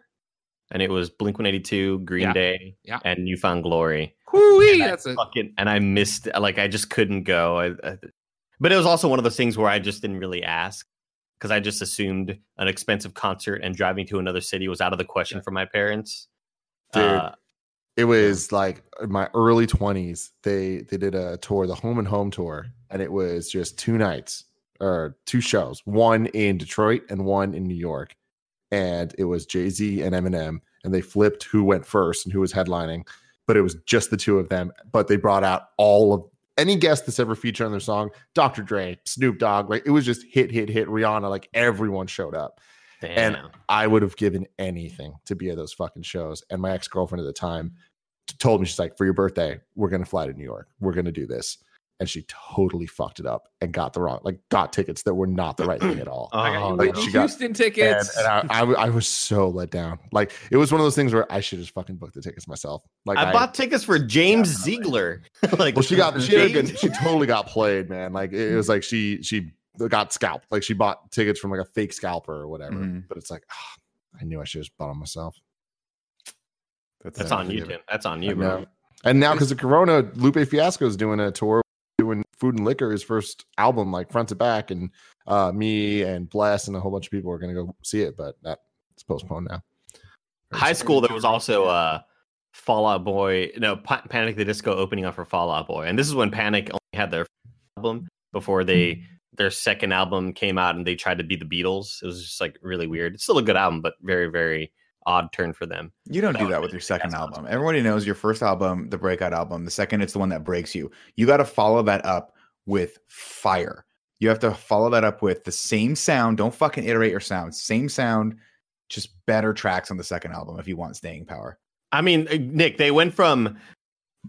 and it was Blink One Eighty Two, Green Yeah. Day, Yeah. and New Found Glory. Whoo-wee, And I that's a fucking and I missed like I just couldn't go. I, I But it was also one of those things where I just didn't really ask because I just assumed an expensive concert and driving to another city was out of the question for my parents. Dude, Uh, It was like in my early 20s. They they did a tour, the home and home tour, and it was just two nights or two shows, one in Detroit and one in New York. And it was Jay-Z and Eminem, and they flipped who went first and who was headlining, but it was just the two of them. But they brought out all of any guest that's ever featured on their song, Dr. Dre, Snoop Dogg, like it was just hit, hit, hit, Rihanna, like everyone showed up. damn. And I would have given anything to be at those fucking shows. And my ex girlfriend at the time told me, she's like, for your birthday, we're going to fly to New York. We're going to do this. And she totally fucked it up and got the wrong, like, got tickets that were not the right thing at all. I Oh, you no. Whitney She got- Houston And, tickets. and I, I, w- I was so let down. Like, it was one of those things where I should just fucking book the tickets myself. Like, I, bought tickets for James Definitely. Ziegler. like, well, she got, she, had a good, she totally got played, man. Like, it, it was like she, she got scalped. Like, she bought tickets from like a fake scalper or whatever. Mhm. But it's like, ah, I knew I should have just bought them myself. That's Yeah, on you, forgive Tim. That's on you, bro. And now because of Corona, Lupe Fiasco is doing a tour doing Food and Liquor, his first album, like front to back, and uh, me and Bless and a whole bunch of people are going to go see it, but that's postponed now. High school, there was also uh, Fall Out Boy, no, Pa- Panic the Disco opening up for Fall Out Boy, and this is when Panic only had their album before they their second album came out and they tried to be the Beatles. It was just like really weird. It's still a good album, but very very odd turn for them. You don't That do that with your second album. consequence. Everybody knows your first album, the breakout album. The second, it's the one that breaks you. You got to follow that up with fire. You have to follow that up with the same sound. Don't fucking iterate your sound. Same sound, just better tracks on the second album if you want staying power. I mean, uh, Nick, they went from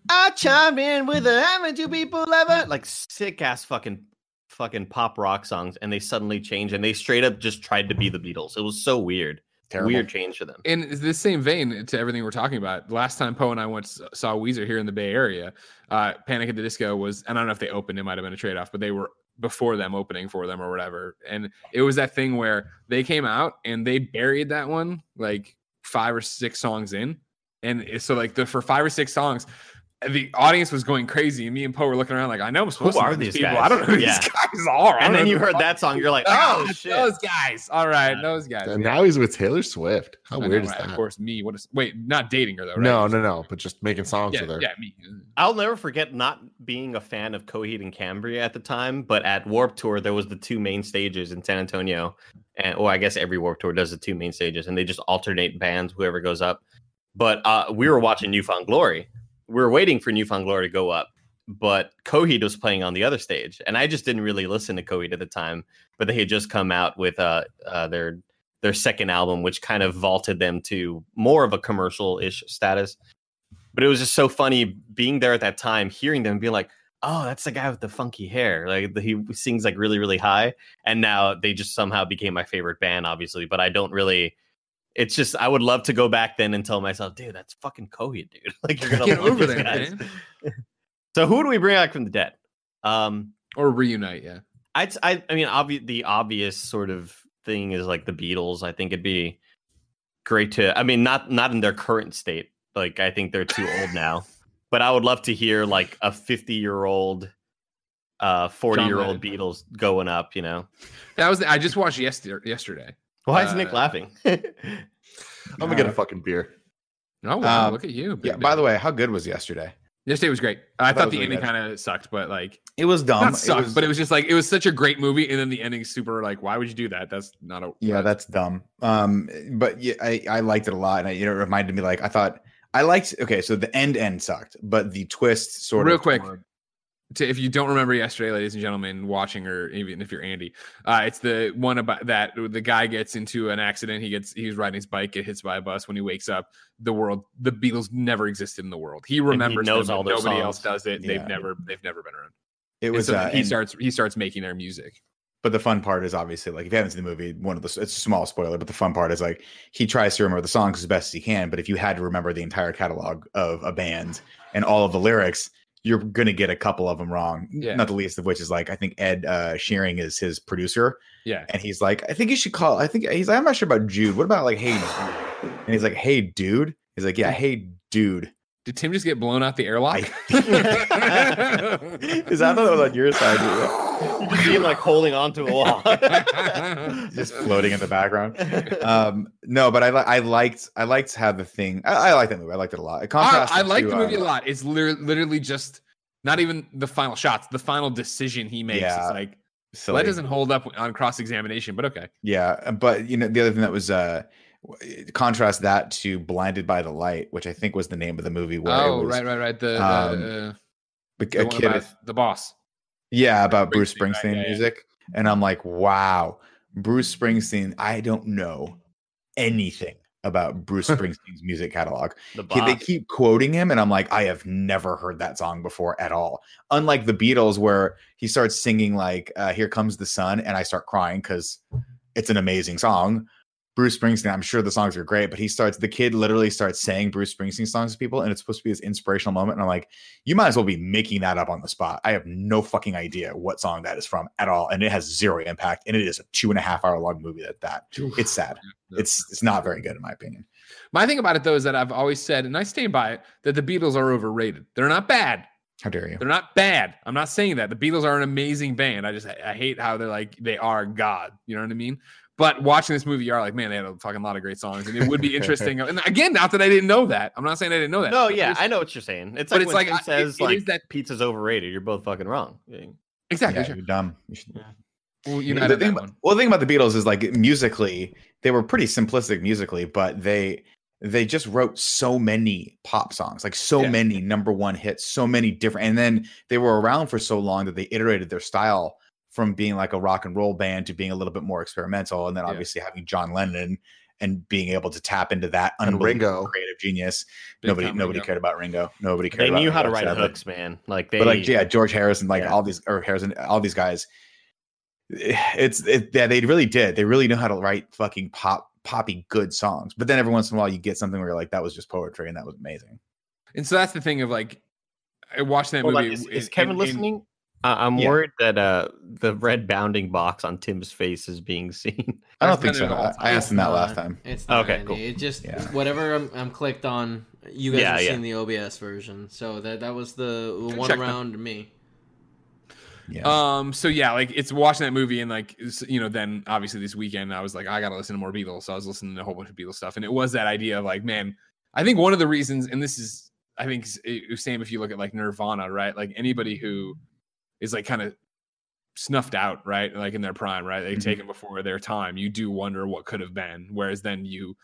I chime in with a haven't you people ever like sick ass fucking fucking pop rock songs, and they suddenly changed and they straight up just tried to be the Beatles. It was so weird. Terrible. Weird change for them. in the same vein to everything we're talking about, last time Poe and I once saw Weezer here in the Bay Area, uh, Panic at the Disco was, and I don't know if they opened, it might have been a trade off, but they were before them opening for them or whatever. And it was that thing where they came out and they buried that one like five or six songs in. And so, like, the for five or six songs, the audience was going crazy. And me and Poe were looking around like, I know I'm supposed to are know these these people. guys? I don't know who Yeah. these guys are. And then you the heard that song, you're like, Oh, oh shit. those guys. All right, Yeah. those guys. And yeah. now he's with Taylor Swift. How I know, weird is right? that? Of course, me. What is? Wait, not dating her though, right? No, no, no. But just making songs Yeah, with her. yeah, me. I'll never forget not being a fan of Coheed and Cambria at the time, but at Warp Tour there was the two main stages in San Antonio, and well, I guess every Warp Tour does the two main stages, and they just alternate bands, whoever goes up. But uh, we were watching New Found Glory. We were waiting for New Found Glory to go up, but Coheed was playing on the other stage, and I just didn't really listen to Coheed at the time. But they had just come out with uh, uh their their second album, which kind of vaulted them to more of a commercial ish status but it was just so funny being there at that time, hearing them be like, "Oh, that's the guy with the funky hair. Like the, he sings like really, really high." And now they just somehow became my favorite band, obviously. But I don't really. It's just I would love to go back then and tell myself, "Dude, that's fucking Coheed, dude. like you're gonna Get over there, man. so who do we bring back from the dead? Um, Or reunite, yeah. I'd, I, I mean, the obvious sort of thing is like the Beatles. I think it'd be great to. I mean, not not in their current state. Like, I think they're too old now. But I would love to hear like a fifty-year-old, uh, forty-year-old Lennon. Beatles going up. You know, That was. I just watched yesterday. Yesterday. Why is Uh, Nick laughing? I'm gonna get a fucking beer. Oh wow! Um, look at you. Yeah. big By the way, how good was yesterday? yesterday was great. I That thought was the really ending kind of sucked, but like It was dumb. not It sucked, was- but it was just like it was such a great movie, and then the ending super like, why would you do that? That's not a Yeah, that's dumb. Um, but yeah, I, I liked it a lot, and it, it reminded me like I thought I liked. Okay, so the end end sucked, but the twist sort Real of real quick, toward- to, if you don't remember yesterday, ladies and gentlemen, watching or even if you're Andy, uh, it's the one about that the guy gets into an accident. He gets he's riding his bike, get hits by a bus. When he wakes up, the world, the Beatles never existed in the world. He remembers knows them, all but their nobody else does it. Yeah. They've never they've never been around. it was. so uh, he and- starts he starts making their music. but the fun part is obviously like if you haven't seen the movie, one of the it's a small spoiler, but the fun part is like he tries to remember the songs as best as he can. But if you had to remember the entire catalog of a band and all of the lyrics, you're gonna get a couple of them wrong. Yeah. Not the least of which is like I think Ed uh, Sheeran is his producer, Yeah, and he's like, I think you should call. I think he's like, I'm not sure about Jude. What about like, hey, and he's like, hey, dude. He's like, yeah, hey, dude. Did Tim just get blown out the airlock? Is that that was on your side? You just see him like holding onto a wall. just floating in the background. Um, no, but I li- I liked I liked how the thing. I, I like that movie. I liked it a lot. It I, contrasted I like to, the movie uh, a lot. It's lit- literally just not even the final shots. The final decision he makes Yeah, is like well, that doesn't hold up on cross examination. But okay, Yeah, but you know the other thing that was uh w- contrast that to Blinded by the Light, which I think was the name of the movie. Where oh was right, right, right. The, um, the, uh, the kid, about the boss. yeah, about Bruce Springsteen, right, Springsteen yeah, yeah. music, and I'm like, wow, Bruce Springsteen. I don't know anything about Bruce Springsteen's music catalog. the He- they keep quoting him and i'm like i have never heard that song before at all unlike the beatles where he starts singing like uh, here comes the sun and i start crying because it's an amazing song bruce springsteen i'm sure the songs are great but he starts the kid literally starts saying bruce springsteen songs to people and it's supposed to be this inspirational moment and i'm like you might as well be making that up on the spot i have no fucking idea what song that is from at all and it has zero impact and it is a two and a half hour long movie at that it's sad it's it's not very good in my opinion My thing about it though is that I've always said, and I stand by it, that the Beatles are overrated. They're not bad. how dare you They're not bad. I'm not saying that. The Beatles are an amazing band. I just I hate how they're like they are God. You know what I mean? But watching this movie, you are like, man, they had a fucking lot of great songs, and it would be interesting. and again, not that I didn't know that. I'm not saying I didn't know that. No, yeah, I know what you're saying. It's But like it's when like, Tim I- it- says it like is that- pizza's overrated. You're both fucking wrong. exactly. yeah, you're dumb you should Well, you the thing about, well, the thing about the Beatles is like musically, they were pretty simplistic musically, but they they just wrote so many pop songs, like so Yeah. many number one hits, so many different, and then they were around for so long that they iterated their style from being like a rock and roll band to being a little bit more experimental, and then Yeah. obviously having John Lennon and being able to tap into that And unbelievable Ringo. creative genius. Big nobody nobody Ringo. cared about Ringo. Nobody cared. They about knew how to write sadly. hooks, man. Like they, but like yeah, George Harrison, like Yeah. all these or Harrison, all these guys. It's it, yeah, they really did. They really know how to write fucking pop poppy good songs. But then every once in a while, you get something where you're like, that was just poetry, and that was amazing. And so that's the thing of like, I watched that Well, movie. like, is, in- is Kevin in- in- listening? Uh, I'm Yeah. worried that uh, the red bounding box on Tim's face is being seen. I don't think so. I, I asked him that It's last time. It's not Okay, cool. It just Yeah. whatever I'm, I'm clicked on. You guys Yeah, have yeah. seen the OBS version, so that that was the one Check them. around me. Yeah. Um. So yeah, like it's watching that movie and like you know, then obviously this weekend I was like, I gotta listen to more Beatles. So I was listening to a whole bunch of Beatles stuff, and it was that idea of like, man, I think one of the reasons, and this is, I think, s- same if you look at like Nirvana, right? Like anybody who is like kind of snuffed out, right? Like in their prime, right? They Mhm. taken before their time. You do wonder what could have been. Whereas then you,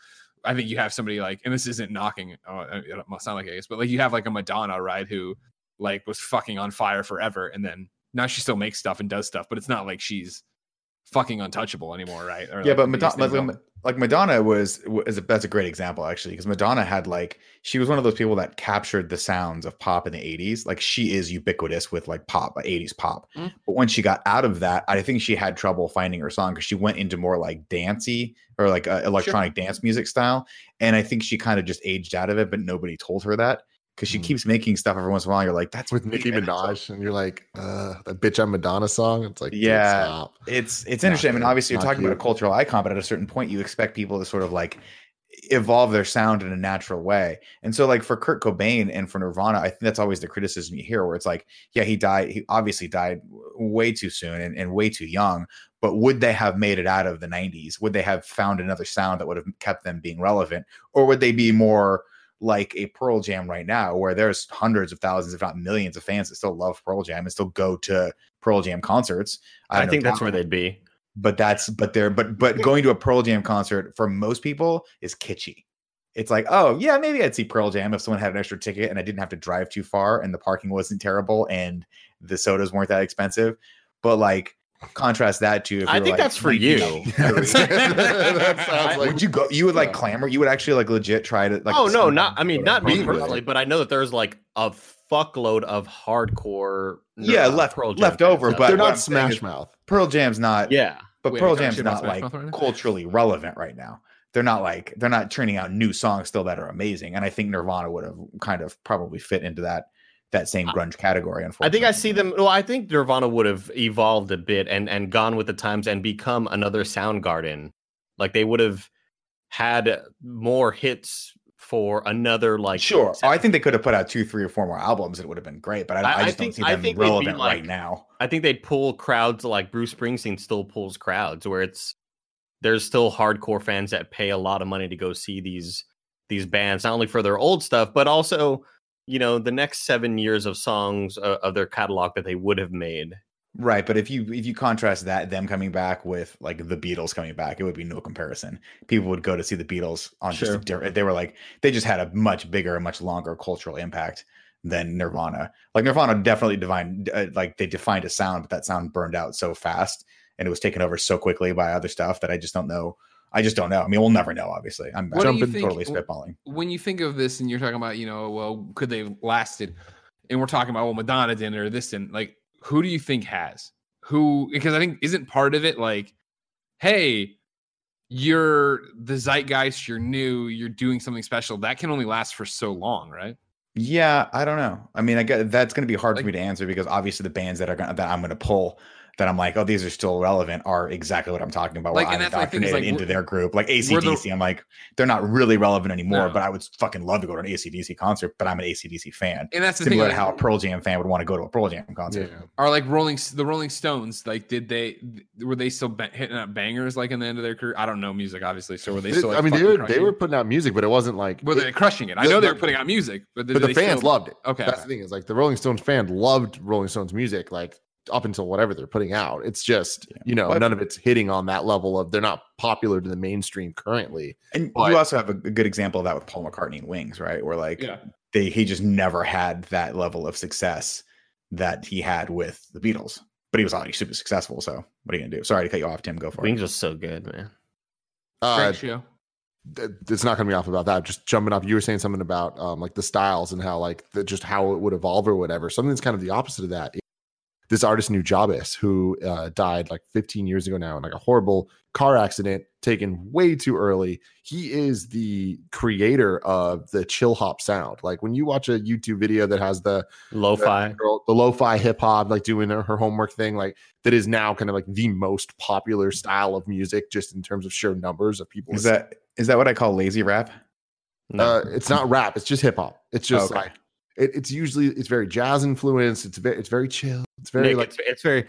I think you have somebody like, and this isn't knocking. Uh, it must sound like I guess, but like you have like a Madonna, right? Who like was fucking on fire forever, and then now she still makes stuff and does stuff, but it's not like she's fucking untouchable anymore, right? Or, yeah, like, but Madonna, things like, don't- like Madonna was is a, that's a great example actually because Madonna had like she was one of those people that captured the sounds of pop in the 80s. Like she is ubiquitous with like pop, 80s pop. Mm. But when she got out of that, I think she had trouble finding her song because she went into more like dancey or like uh, electronic dance music style. And I think she kind of just aged out of it, but nobody told her that because she Mm. keeps making stuff every once in a while. You're like, that's with Nicki weird. And it's like- Minaj, and you're like, uh, that bitch on Madonna song. It's like, Yeah. stop. it's it's interesting. I mean, obviously, you're talking about a cultural icon, but at a certain point, you expect people to sort of like evolve their sound in a natural way. And so, like for Kurt Cobain and for Nirvana, I think that's always the criticism you hear, where it's like, yeah, he died. He obviously died way too soon and, and way too young. But would they have made it out of the 90s? Would they have found another sound that would have kept them being relevant, or would they be more like a Pearl Jam right now, where there's hundreds of thousands, if not millions, of fans that still love Pearl Jam and still go to Pearl Jam concerts? I, don't think that's where they'd be. but that's but they're but but going to a Pearl Jam concert for most people is kitschy. It's like, oh yeah, maybe I'd see Pearl Jam if someone had an extra ticket and I didn't have to drive too far and the parking wasn't terrible and the sodas weren't that expensive. But like contrast that to if I you're, think like, that's for you. that like would you go you would like Yeah. clamor you would actually like legit try to like oh no, not I mean not me Me, really. personally, but I know that there's like a fuckload of hardcore. Yeah, left- Pearl Jam left over, but they're not Smash Mouth. Pearl Jam's not yeah. But Wait, Pearl Jam's not like right culturally relevant right now. They're not like they're not turning out new songs still that are amazing. And I think Nirvana would have kind of probably fit into that that same grunge category. Unfortunately, I think I see them. Well, I think Nirvana would have evolved a bit and and gone with the times and become another Soundgarden. Like they would have had more hits for another like Sure. Oh, I think they could have put out two, three, or four more albums. It would have been great, but I, I- I, I just think- don't see I them think they'd relevant like- right now. I think they'd pull crowds like Bruce Springsteen still pulls crowds where it's there's still hardcore fans that pay a lot of money to go see these these bands not only for their old stuff but also you know the next 7 years of songs uh, of their catalog that they would have made. Right, but if you if you contrast that them coming back with like the Beatles coming back, it would be no comparison. People would go to see the Beatles on just a different. They were like they just had a much bigger, and much longer cultural impact than Nirvana. Like Nirvana definitely defined uh, like they defined a sound, but that sound burned out so fast and it was taken over so quickly by other stuff that I just don't know. I just don't know. I mean, we'll never know. Obviously, I'm, What do think- totally spitballing. when you think of this and you're talking about, you know, well, could they have lasted? And we're talking about, well, Madonna didn't or this didn't. Like, who do you think has? Who? Because I think isn't part of it like, hey, you're the zeitgeist, you're new, you're doing something special. That can only last for so long, right? Yeah, I don't know. I mean, I get that's going to be hard Like- for me to answer because obviously the bands that are to that I'm going to pull that I'm like, oh, these are still relevant are exactly what I'm talking about. Like, where I'm that's my indoctrinated like, into their group, like we're the- ACDC. I'm like, they're not really relevant anymore, No. but I would fucking love to go to an ACDC concert, but I'm an ACDC fan. And that's the thing. Similar Like, to how a Pearl Jam fan would want to go to a Pearl Jam concert. Yeah. are like Rolling the Rolling Stones? Like, did they were they still ba- hitting up bangers like in the end of their career? I don't know music, obviously. So were they still? Like, I mean, they fucking were they were putting out music, but it wasn't like. Were they crushing it? I the- know they the- were putting out music, but, did but the fans still- loved it. Okay, That's okay. the thing is like the Rolling Stones fan loved Rolling Stones music, like up until whatever they're putting out. It's just Yeah. you know But- none of it's hitting on that level of they're not popular to the mainstream currently. And But- you also have a, a good example of that with Paul McCartney and Wings, right? Where like Yeah. they he just never had that level of success that he had with the Beatles. But he was already super successful. So what are you gonna do? Sorry to cut you off, Tim. Go for Wings it. was so good, man. Uh, Great show. th- it's not going to be off about that. Just jumping off, you were saying something about um, like the styles and how like the, just how it would evolve or whatever. Something that's kind of the opposite of that. This artist Nujabes, who uh, died like 15 years ago now in like a horrible car accident, taken way too early. He is the creator of the chill hop sound. Like when you watch a YouTube video that has the Lo-fi. girl, the lo-fi hip hop, like doing her, her homework thing, like that is now kind of like the most popular style of music, just in terms of sheer numbers of people. Is that is that what I call lazy rap? No. Uh, it's not rap. It's just hip hop. It's just Okay. like it, it's usually it's very jazz influenced. It's very it's very chill. It's very Nick, like it's, it's very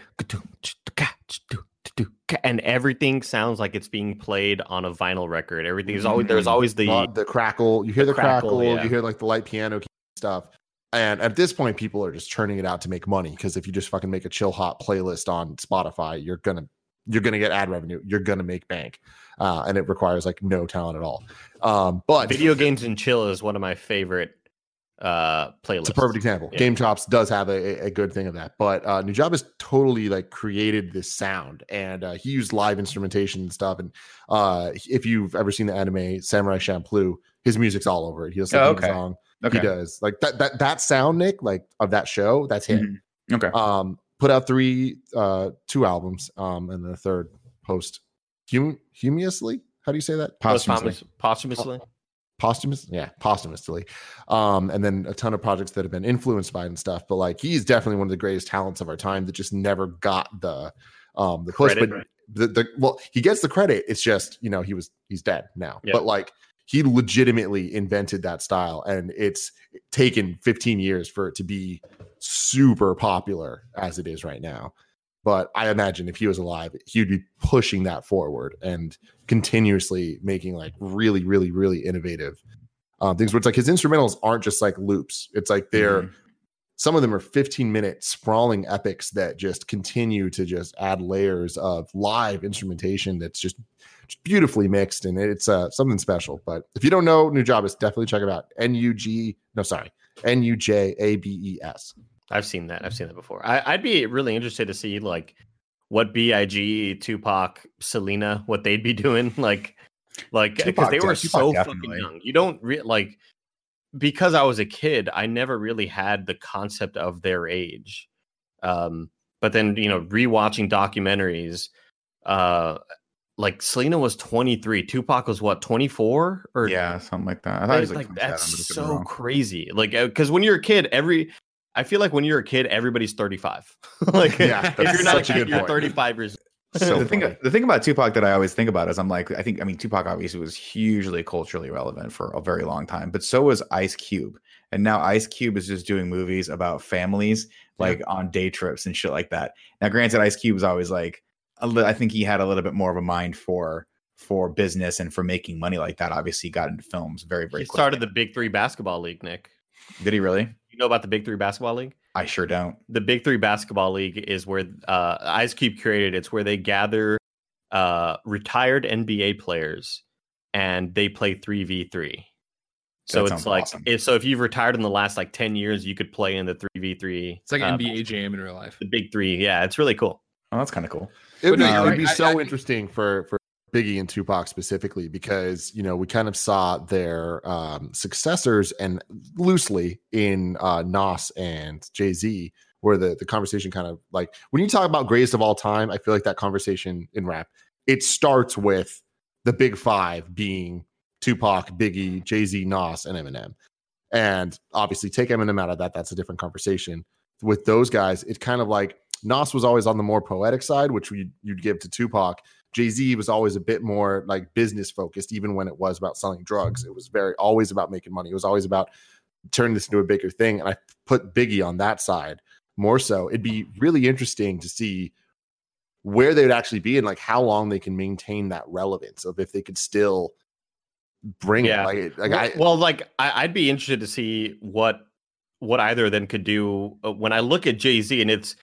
and everything sounds like it's being played on a vinyl record. Everything is always there's Mm. always the uh, the crackle. You hear the the, crackle. crackle, yeah. You hear like the light piano stuff. And at this point, people are just churning it out to make money because if you just fucking make a chill hop playlist on Spotify, you're gonna you're gonna get ad revenue. You're gonna make bank, uh, and it requires like no talent at all. Um, but video games and chill is one of my favorite uh playlist. It's a perfect example. Yeah. GameChops does have a, a- good thing of that, but uh, Nujabes totally like created this sound, and uh, he used live instrumentation and stuff. And uh, if you've ever seen the anime Samurai Champloo, his music's all over it. He does like Oh, okay. song. Okay. He does like that that that sound, Nick, like of that show. That's him. Mhm. Okay. Um, put out three, uh, two albums, um, and then a third post hum- humously. How do you say that? Posthumously. Posthumously. Posthumous yeah posthumously um and then a ton of projects that have been influenced by and stuff but like he's definitely one of the greatest talents of our time that just never got the um the Credit. but the, the well he gets the credit it's just you know he was he's dead now Yeah. but like he legitimately invented that style and it's taken 15 years for it to be super popular as it is right now but i imagine if he was alive he would be pushing that forward and continuously making like really really really innovative um, things where it's like his instrumentals aren't just like loops. It's like they're Mhm. some of them are 15 minute sprawling epics that just continue to just add layers of live instrumentation that's just, just beautifully mixed and it's uh, something special. But if you don't know Nujabes definitely check it out. N-u-g no sorry. N-u-j-a-b-e-s I've seen that. I've seen that before. I, I'd be really interested to see like what Big, Tupac, Selena, what they'd be doing. Like, like because they were Tupac so fucking young. You don't re- like because I was a kid. I never really had the concept of their age. Um, but then you know, rewatching documentaries, uh, like Selena was twenty three. Tupac was what twenty four or Yeah, something like that. I thought it was like, like, that's but I could be so wrong. crazy. Like, because when you're a kid, every I feel like when you're a kid, everybody's 35. like, Yeah, if that's you're not a such a kid, good you're point. 35 years. So the thing, uh, the thing about Tupac that I always think about is I'm like, I think, I mean, Tupac obviously was hugely culturally relevant for a very long time, but so was Ice Cube. And now Ice Cube is just doing movies about families, like on day trips and shit like that. Now, granted, Ice Cube was always like, a li- I think he had a little bit more of a mind for for business and for making money like that. Obviously, he got into films very, very. He quickly. started the Big Three basketball league, Nick. Did he really? You know about the Big Three basketball league? I sure don't. the Big Three Basketball League is where uh, Ice Cube created. It's where they gather uh, retired NBA players and they play three v three. So That it's like awesome. if so if you've retired in the last like ten years, you could play in the three v three. It's like an NBA jam in real life. The Big Three, yeah, it's really cool. Oh, that's kind of cool. It'd But be, no, it'd you're be right. so I- I- interesting for for Biggie and Tupac specifically because you know we kind of saw their um, successors and loosely in uh, Nas and Jay Z, where the the conversation kind of like when you talk about greatest of all time, I feel like that conversation in rap it starts with the big five being Tupac, Biggie, Jay Z, Nas, and Eminem, and obviously take Eminem out of that, that's a different conversation. With those guys, it kind of like Nas was always on the more poetic side, which we, you'd give to Tupac. Jay Z was always a bit more like business focused, even when it was about selling drugs. It was very always about making money. It was always about turning this into a bigger thing. And I put Biggie on that side more so. It'd be really interesting to see where they would actually be and like how long they can maintain that relevance of if they could still bring Yeah. it. Like, like well, I, well, like I, I'd be interested to see what what either of them could do. Uh, When I look at Jay Z and it's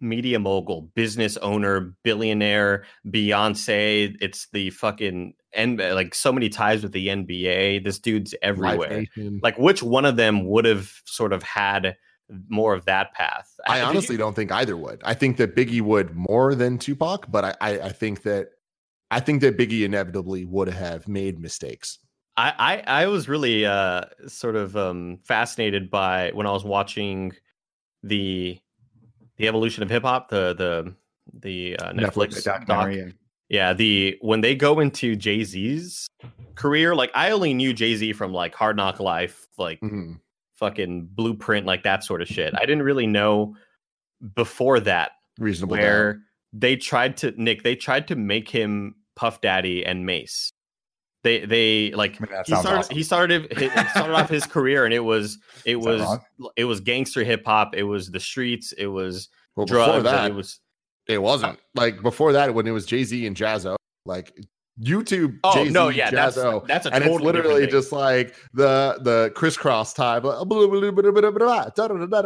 media mogul, business owner, billionaire, Beyonce, it's the fucking and like so many ties with the NBA. This dude's everywhere. Like which one of them would have sort of had more of that path? I did honestly you- don't think either would. I think that Biggie would more than Tupac, but I, I, I think that I think that Biggie inevitably would have made mistakes. I, I I was really uh sort of um fascinated by when I was watching the the evolution of hip hop, the the the uh, Netflix, Netflix The doc. Yeah, the when they go into Jay Z's career, like I only knew Jay Z from like Hard Knock Life, like Mhm. fucking Blueprint, like that sort of shit. I didn't really know before that Reasonable. where they tried to Nick, they tried to make him Puff Daddy and Mase. They they like I mean, he started awesome. he started he started off his career and it was it Is was it was gangster hip hop, it was the streets, it was Well, before drugs, that, and it was it wasn't like before that when it was Jay Z and Jaz-O, like YouTube. Oh Jay-Z, no, yeah, that's Jaz-O, that's a and totally it's literally just like the the crisscross time.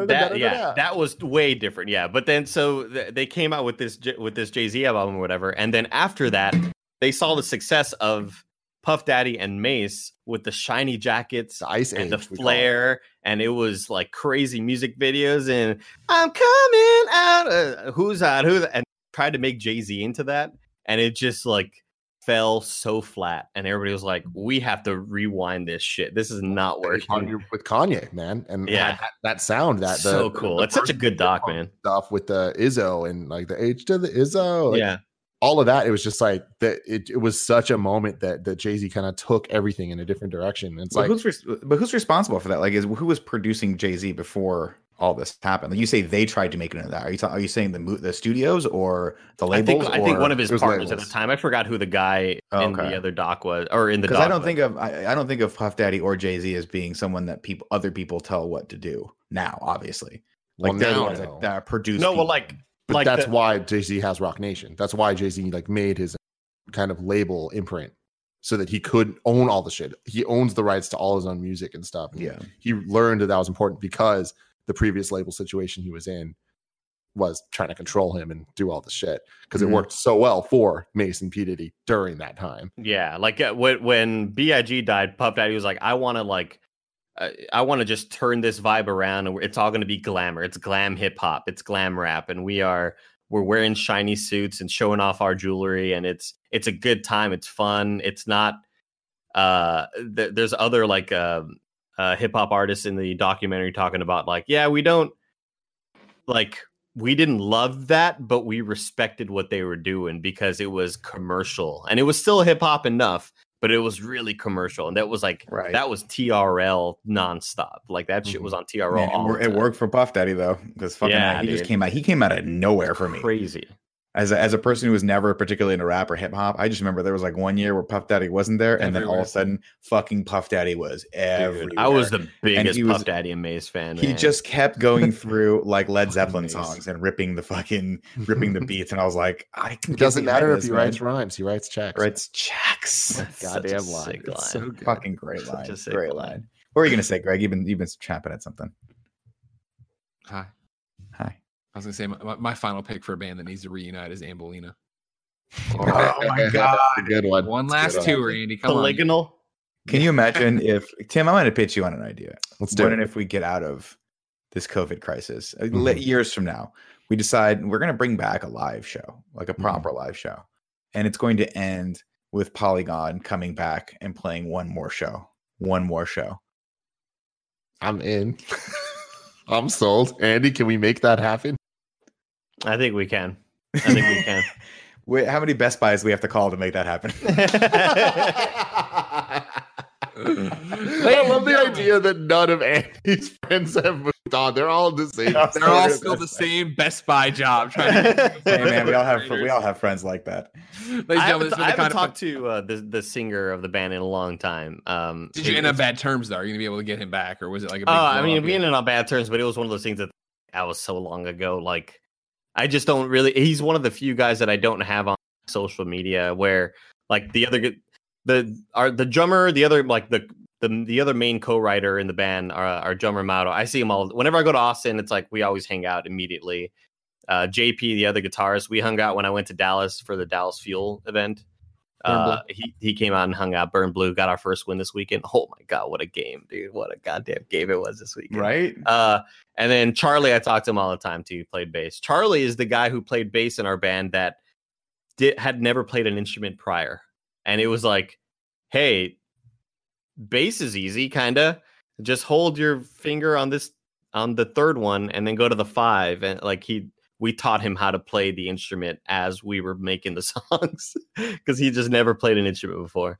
that yeah that was way different yeah but then so they came out with this with this jay-z album or whatever and then after that they saw the success of puff daddy and Mase with the shiny jackets The ice and the age. it. flare and it was like crazy music videos and i'm coming out uh, who's that who and tried to make jay-z into that and it just like fell so flat and everybody was like we have to rewind this shit this is not working with Kanye, man, and Yeah. that, that sound that the, so the- cool the it's such a good doc man stuff with the Izzo and like the H to the Izzo, like, yeah all of that. It was just like that. It, it was such a moment that that Jay Z kind of took everything in a different direction. It's But like who's res- but who's responsible for that? Like, is who was producing Jay Z before all this happened? Like, you say they tried to make it into that. Are you ta- are you saying the mo- the studios or the I think labels? I think one of his it was partners at the time. I forgot who the guy Oh, in okay. the other doc was, or in the because. I don't was. think of I, I don't think of Puff Daddy or Jay Z as being someone that people other people tell what to do now. Obviously, like Well, they're the now, ones that, that produce. no. Well, like, but like that's the- why Jay Z has Roc Nation. That's why Jay Z like made his kind of label imprint so that he could own all the shit. He owns the rights to all his own music and stuff. And yeah, he learned that that was important because the previous label situation he was in was trying to control him and do all the shit because Mhm. it worked so well for Mason P Diddy during that time. yeah, like uh, when when Big died, Puff Daddy was like, I want to like. Uh, I want to just turn this vibe around, it's all going to be glamour. It's glam hip hop. It's glam rap, and we are we're wearing shiny suits and showing off our jewelry, and it's it's a good time. It's fun. It's not. Uh, th- there's other like uh, uh, hip hop artists in the documentary talking about like, yeah, we don't like we didn't love that, but we respected what they were doing because it was commercial and it was still hip hop enough, but it was really commercial. And that was like right. that was TRL nonstop. Like that shit mm-hmm. was on TRL. Man, it, all wor- the it worked for Puff Daddy though, because fucking Yeah, he just came out. He came out of nowhere for me. crazy. As a, as a person who was never particularly into rap or hip hop, I just remember there was like one year where Puff Daddy wasn't there, and then all of a sudden, fucking Puff Daddy was everywhere. Dude, I was the biggest he was- Puff Daddy and Mase fan. he man. just kept going through like Led Zeppelin Amazing. songs and ripping the fucking ripping the beats, and I was like, I can. It doesn't behind matter if this, he man. writes rhymes; he writes checks. writes checks. That's such a goddamn line. sick It's line. so good. fucking great Such line. a sick Great line. line. What were you gonna say, Greg? You've been you've been champing at something. Hi. Hi. I was gonna say my, my- my final pick for a band that needs to reunite is Bambolina. Oh my god! A good one. One That's last good one. tour, Andy. Come on. Polygonal. Can you imagine if Tim? I'm going to pitch you on an idea. Let's do What it. if we get out of this COVID crisis uh, Mhm. years from now? We decide we're going to bring back a live show, like a Mhm. proper live show, and it's going to end with Polygon coming back and playing one more show, one more show. I'm in. I'm sold. Andy, can we make that happen? I think we can. I think we can. Wait, how many Best Buys do we have to call to make that happen? I love the idea that none of Andy's friends have moved on. They're all the same. They're all still the same Best Buy job. Trying to hey man, we all have we all have friends like that. Ladies I haven't, this I haven't kind of fun- talked to uh, the the singer of the band in a long time. Um, Did you it- end up it's- bad terms though? Are you gonna be able to get him back, or was it like a big? Oh, I mean, up we deal? ended on bad terms, but it was one of those things that that was so long ago. Like, I just don't really. He's one of the few guys that I don't have on social media where, like, the other the are the drummer, the other like the the the other main co-writer in the band, our, our drummer Mauro. I see him all whenever I go to Austin. It's like we always hang out immediately. Uh, JP, the other guitarist, we hung out when I went to Dallas for the Dallas Fuel event. Uh, he he came out and hung out. Burn Blue got our first win this weekend. Oh my god, what a game, dude! What a goddamn game it was this weekend. Right? Uh, and then Charlie, I talked to him all the time too. He played bass. Charlie is the guy who played bass in our band that did had never played an instrument prior, and it was like, hey, bass is easy, kinda. Just hold your finger on this on the third one, and then go to the five, and like he. We taught him how to play the instrument as we were making the songs because he just never played an instrument before.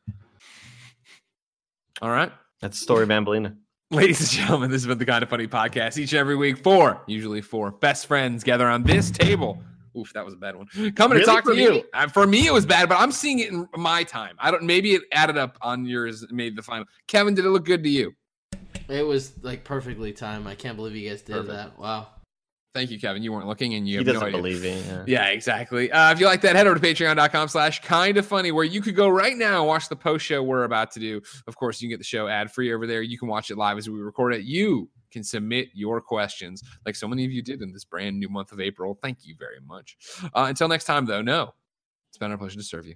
All right. That's the story of Bambolina. Ladies and gentlemen, this has been the Kinda Funny podcast. Each and every week, four, usually four, best friends gather on this table. Oof, that was a bad one. Coming Really? to talk to me? you. Uh, for me, it was bad, but I'm seeing it in my time. I don't. Maybe it added up on yours. Made the final. Kevin, did it look good to you? It was like perfectly timed. I can't believe you guys did Perfect. that. Wow. Thank you, Kevin. You weren't looking, and you He have no doesn't idea. believe me. Yeah. Yeah, exactly. Uh, if you like that, head over to patreon.com slash kind of funny, where you could go right now and watch the post show we're about to do. Of course, you can get the show ad free over there. You can watch it live as we record it. You can submit your questions like so many of you did in this brand new month of April. Thank you very much. Uh, until next time, though, no, it's been our pleasure to serve you.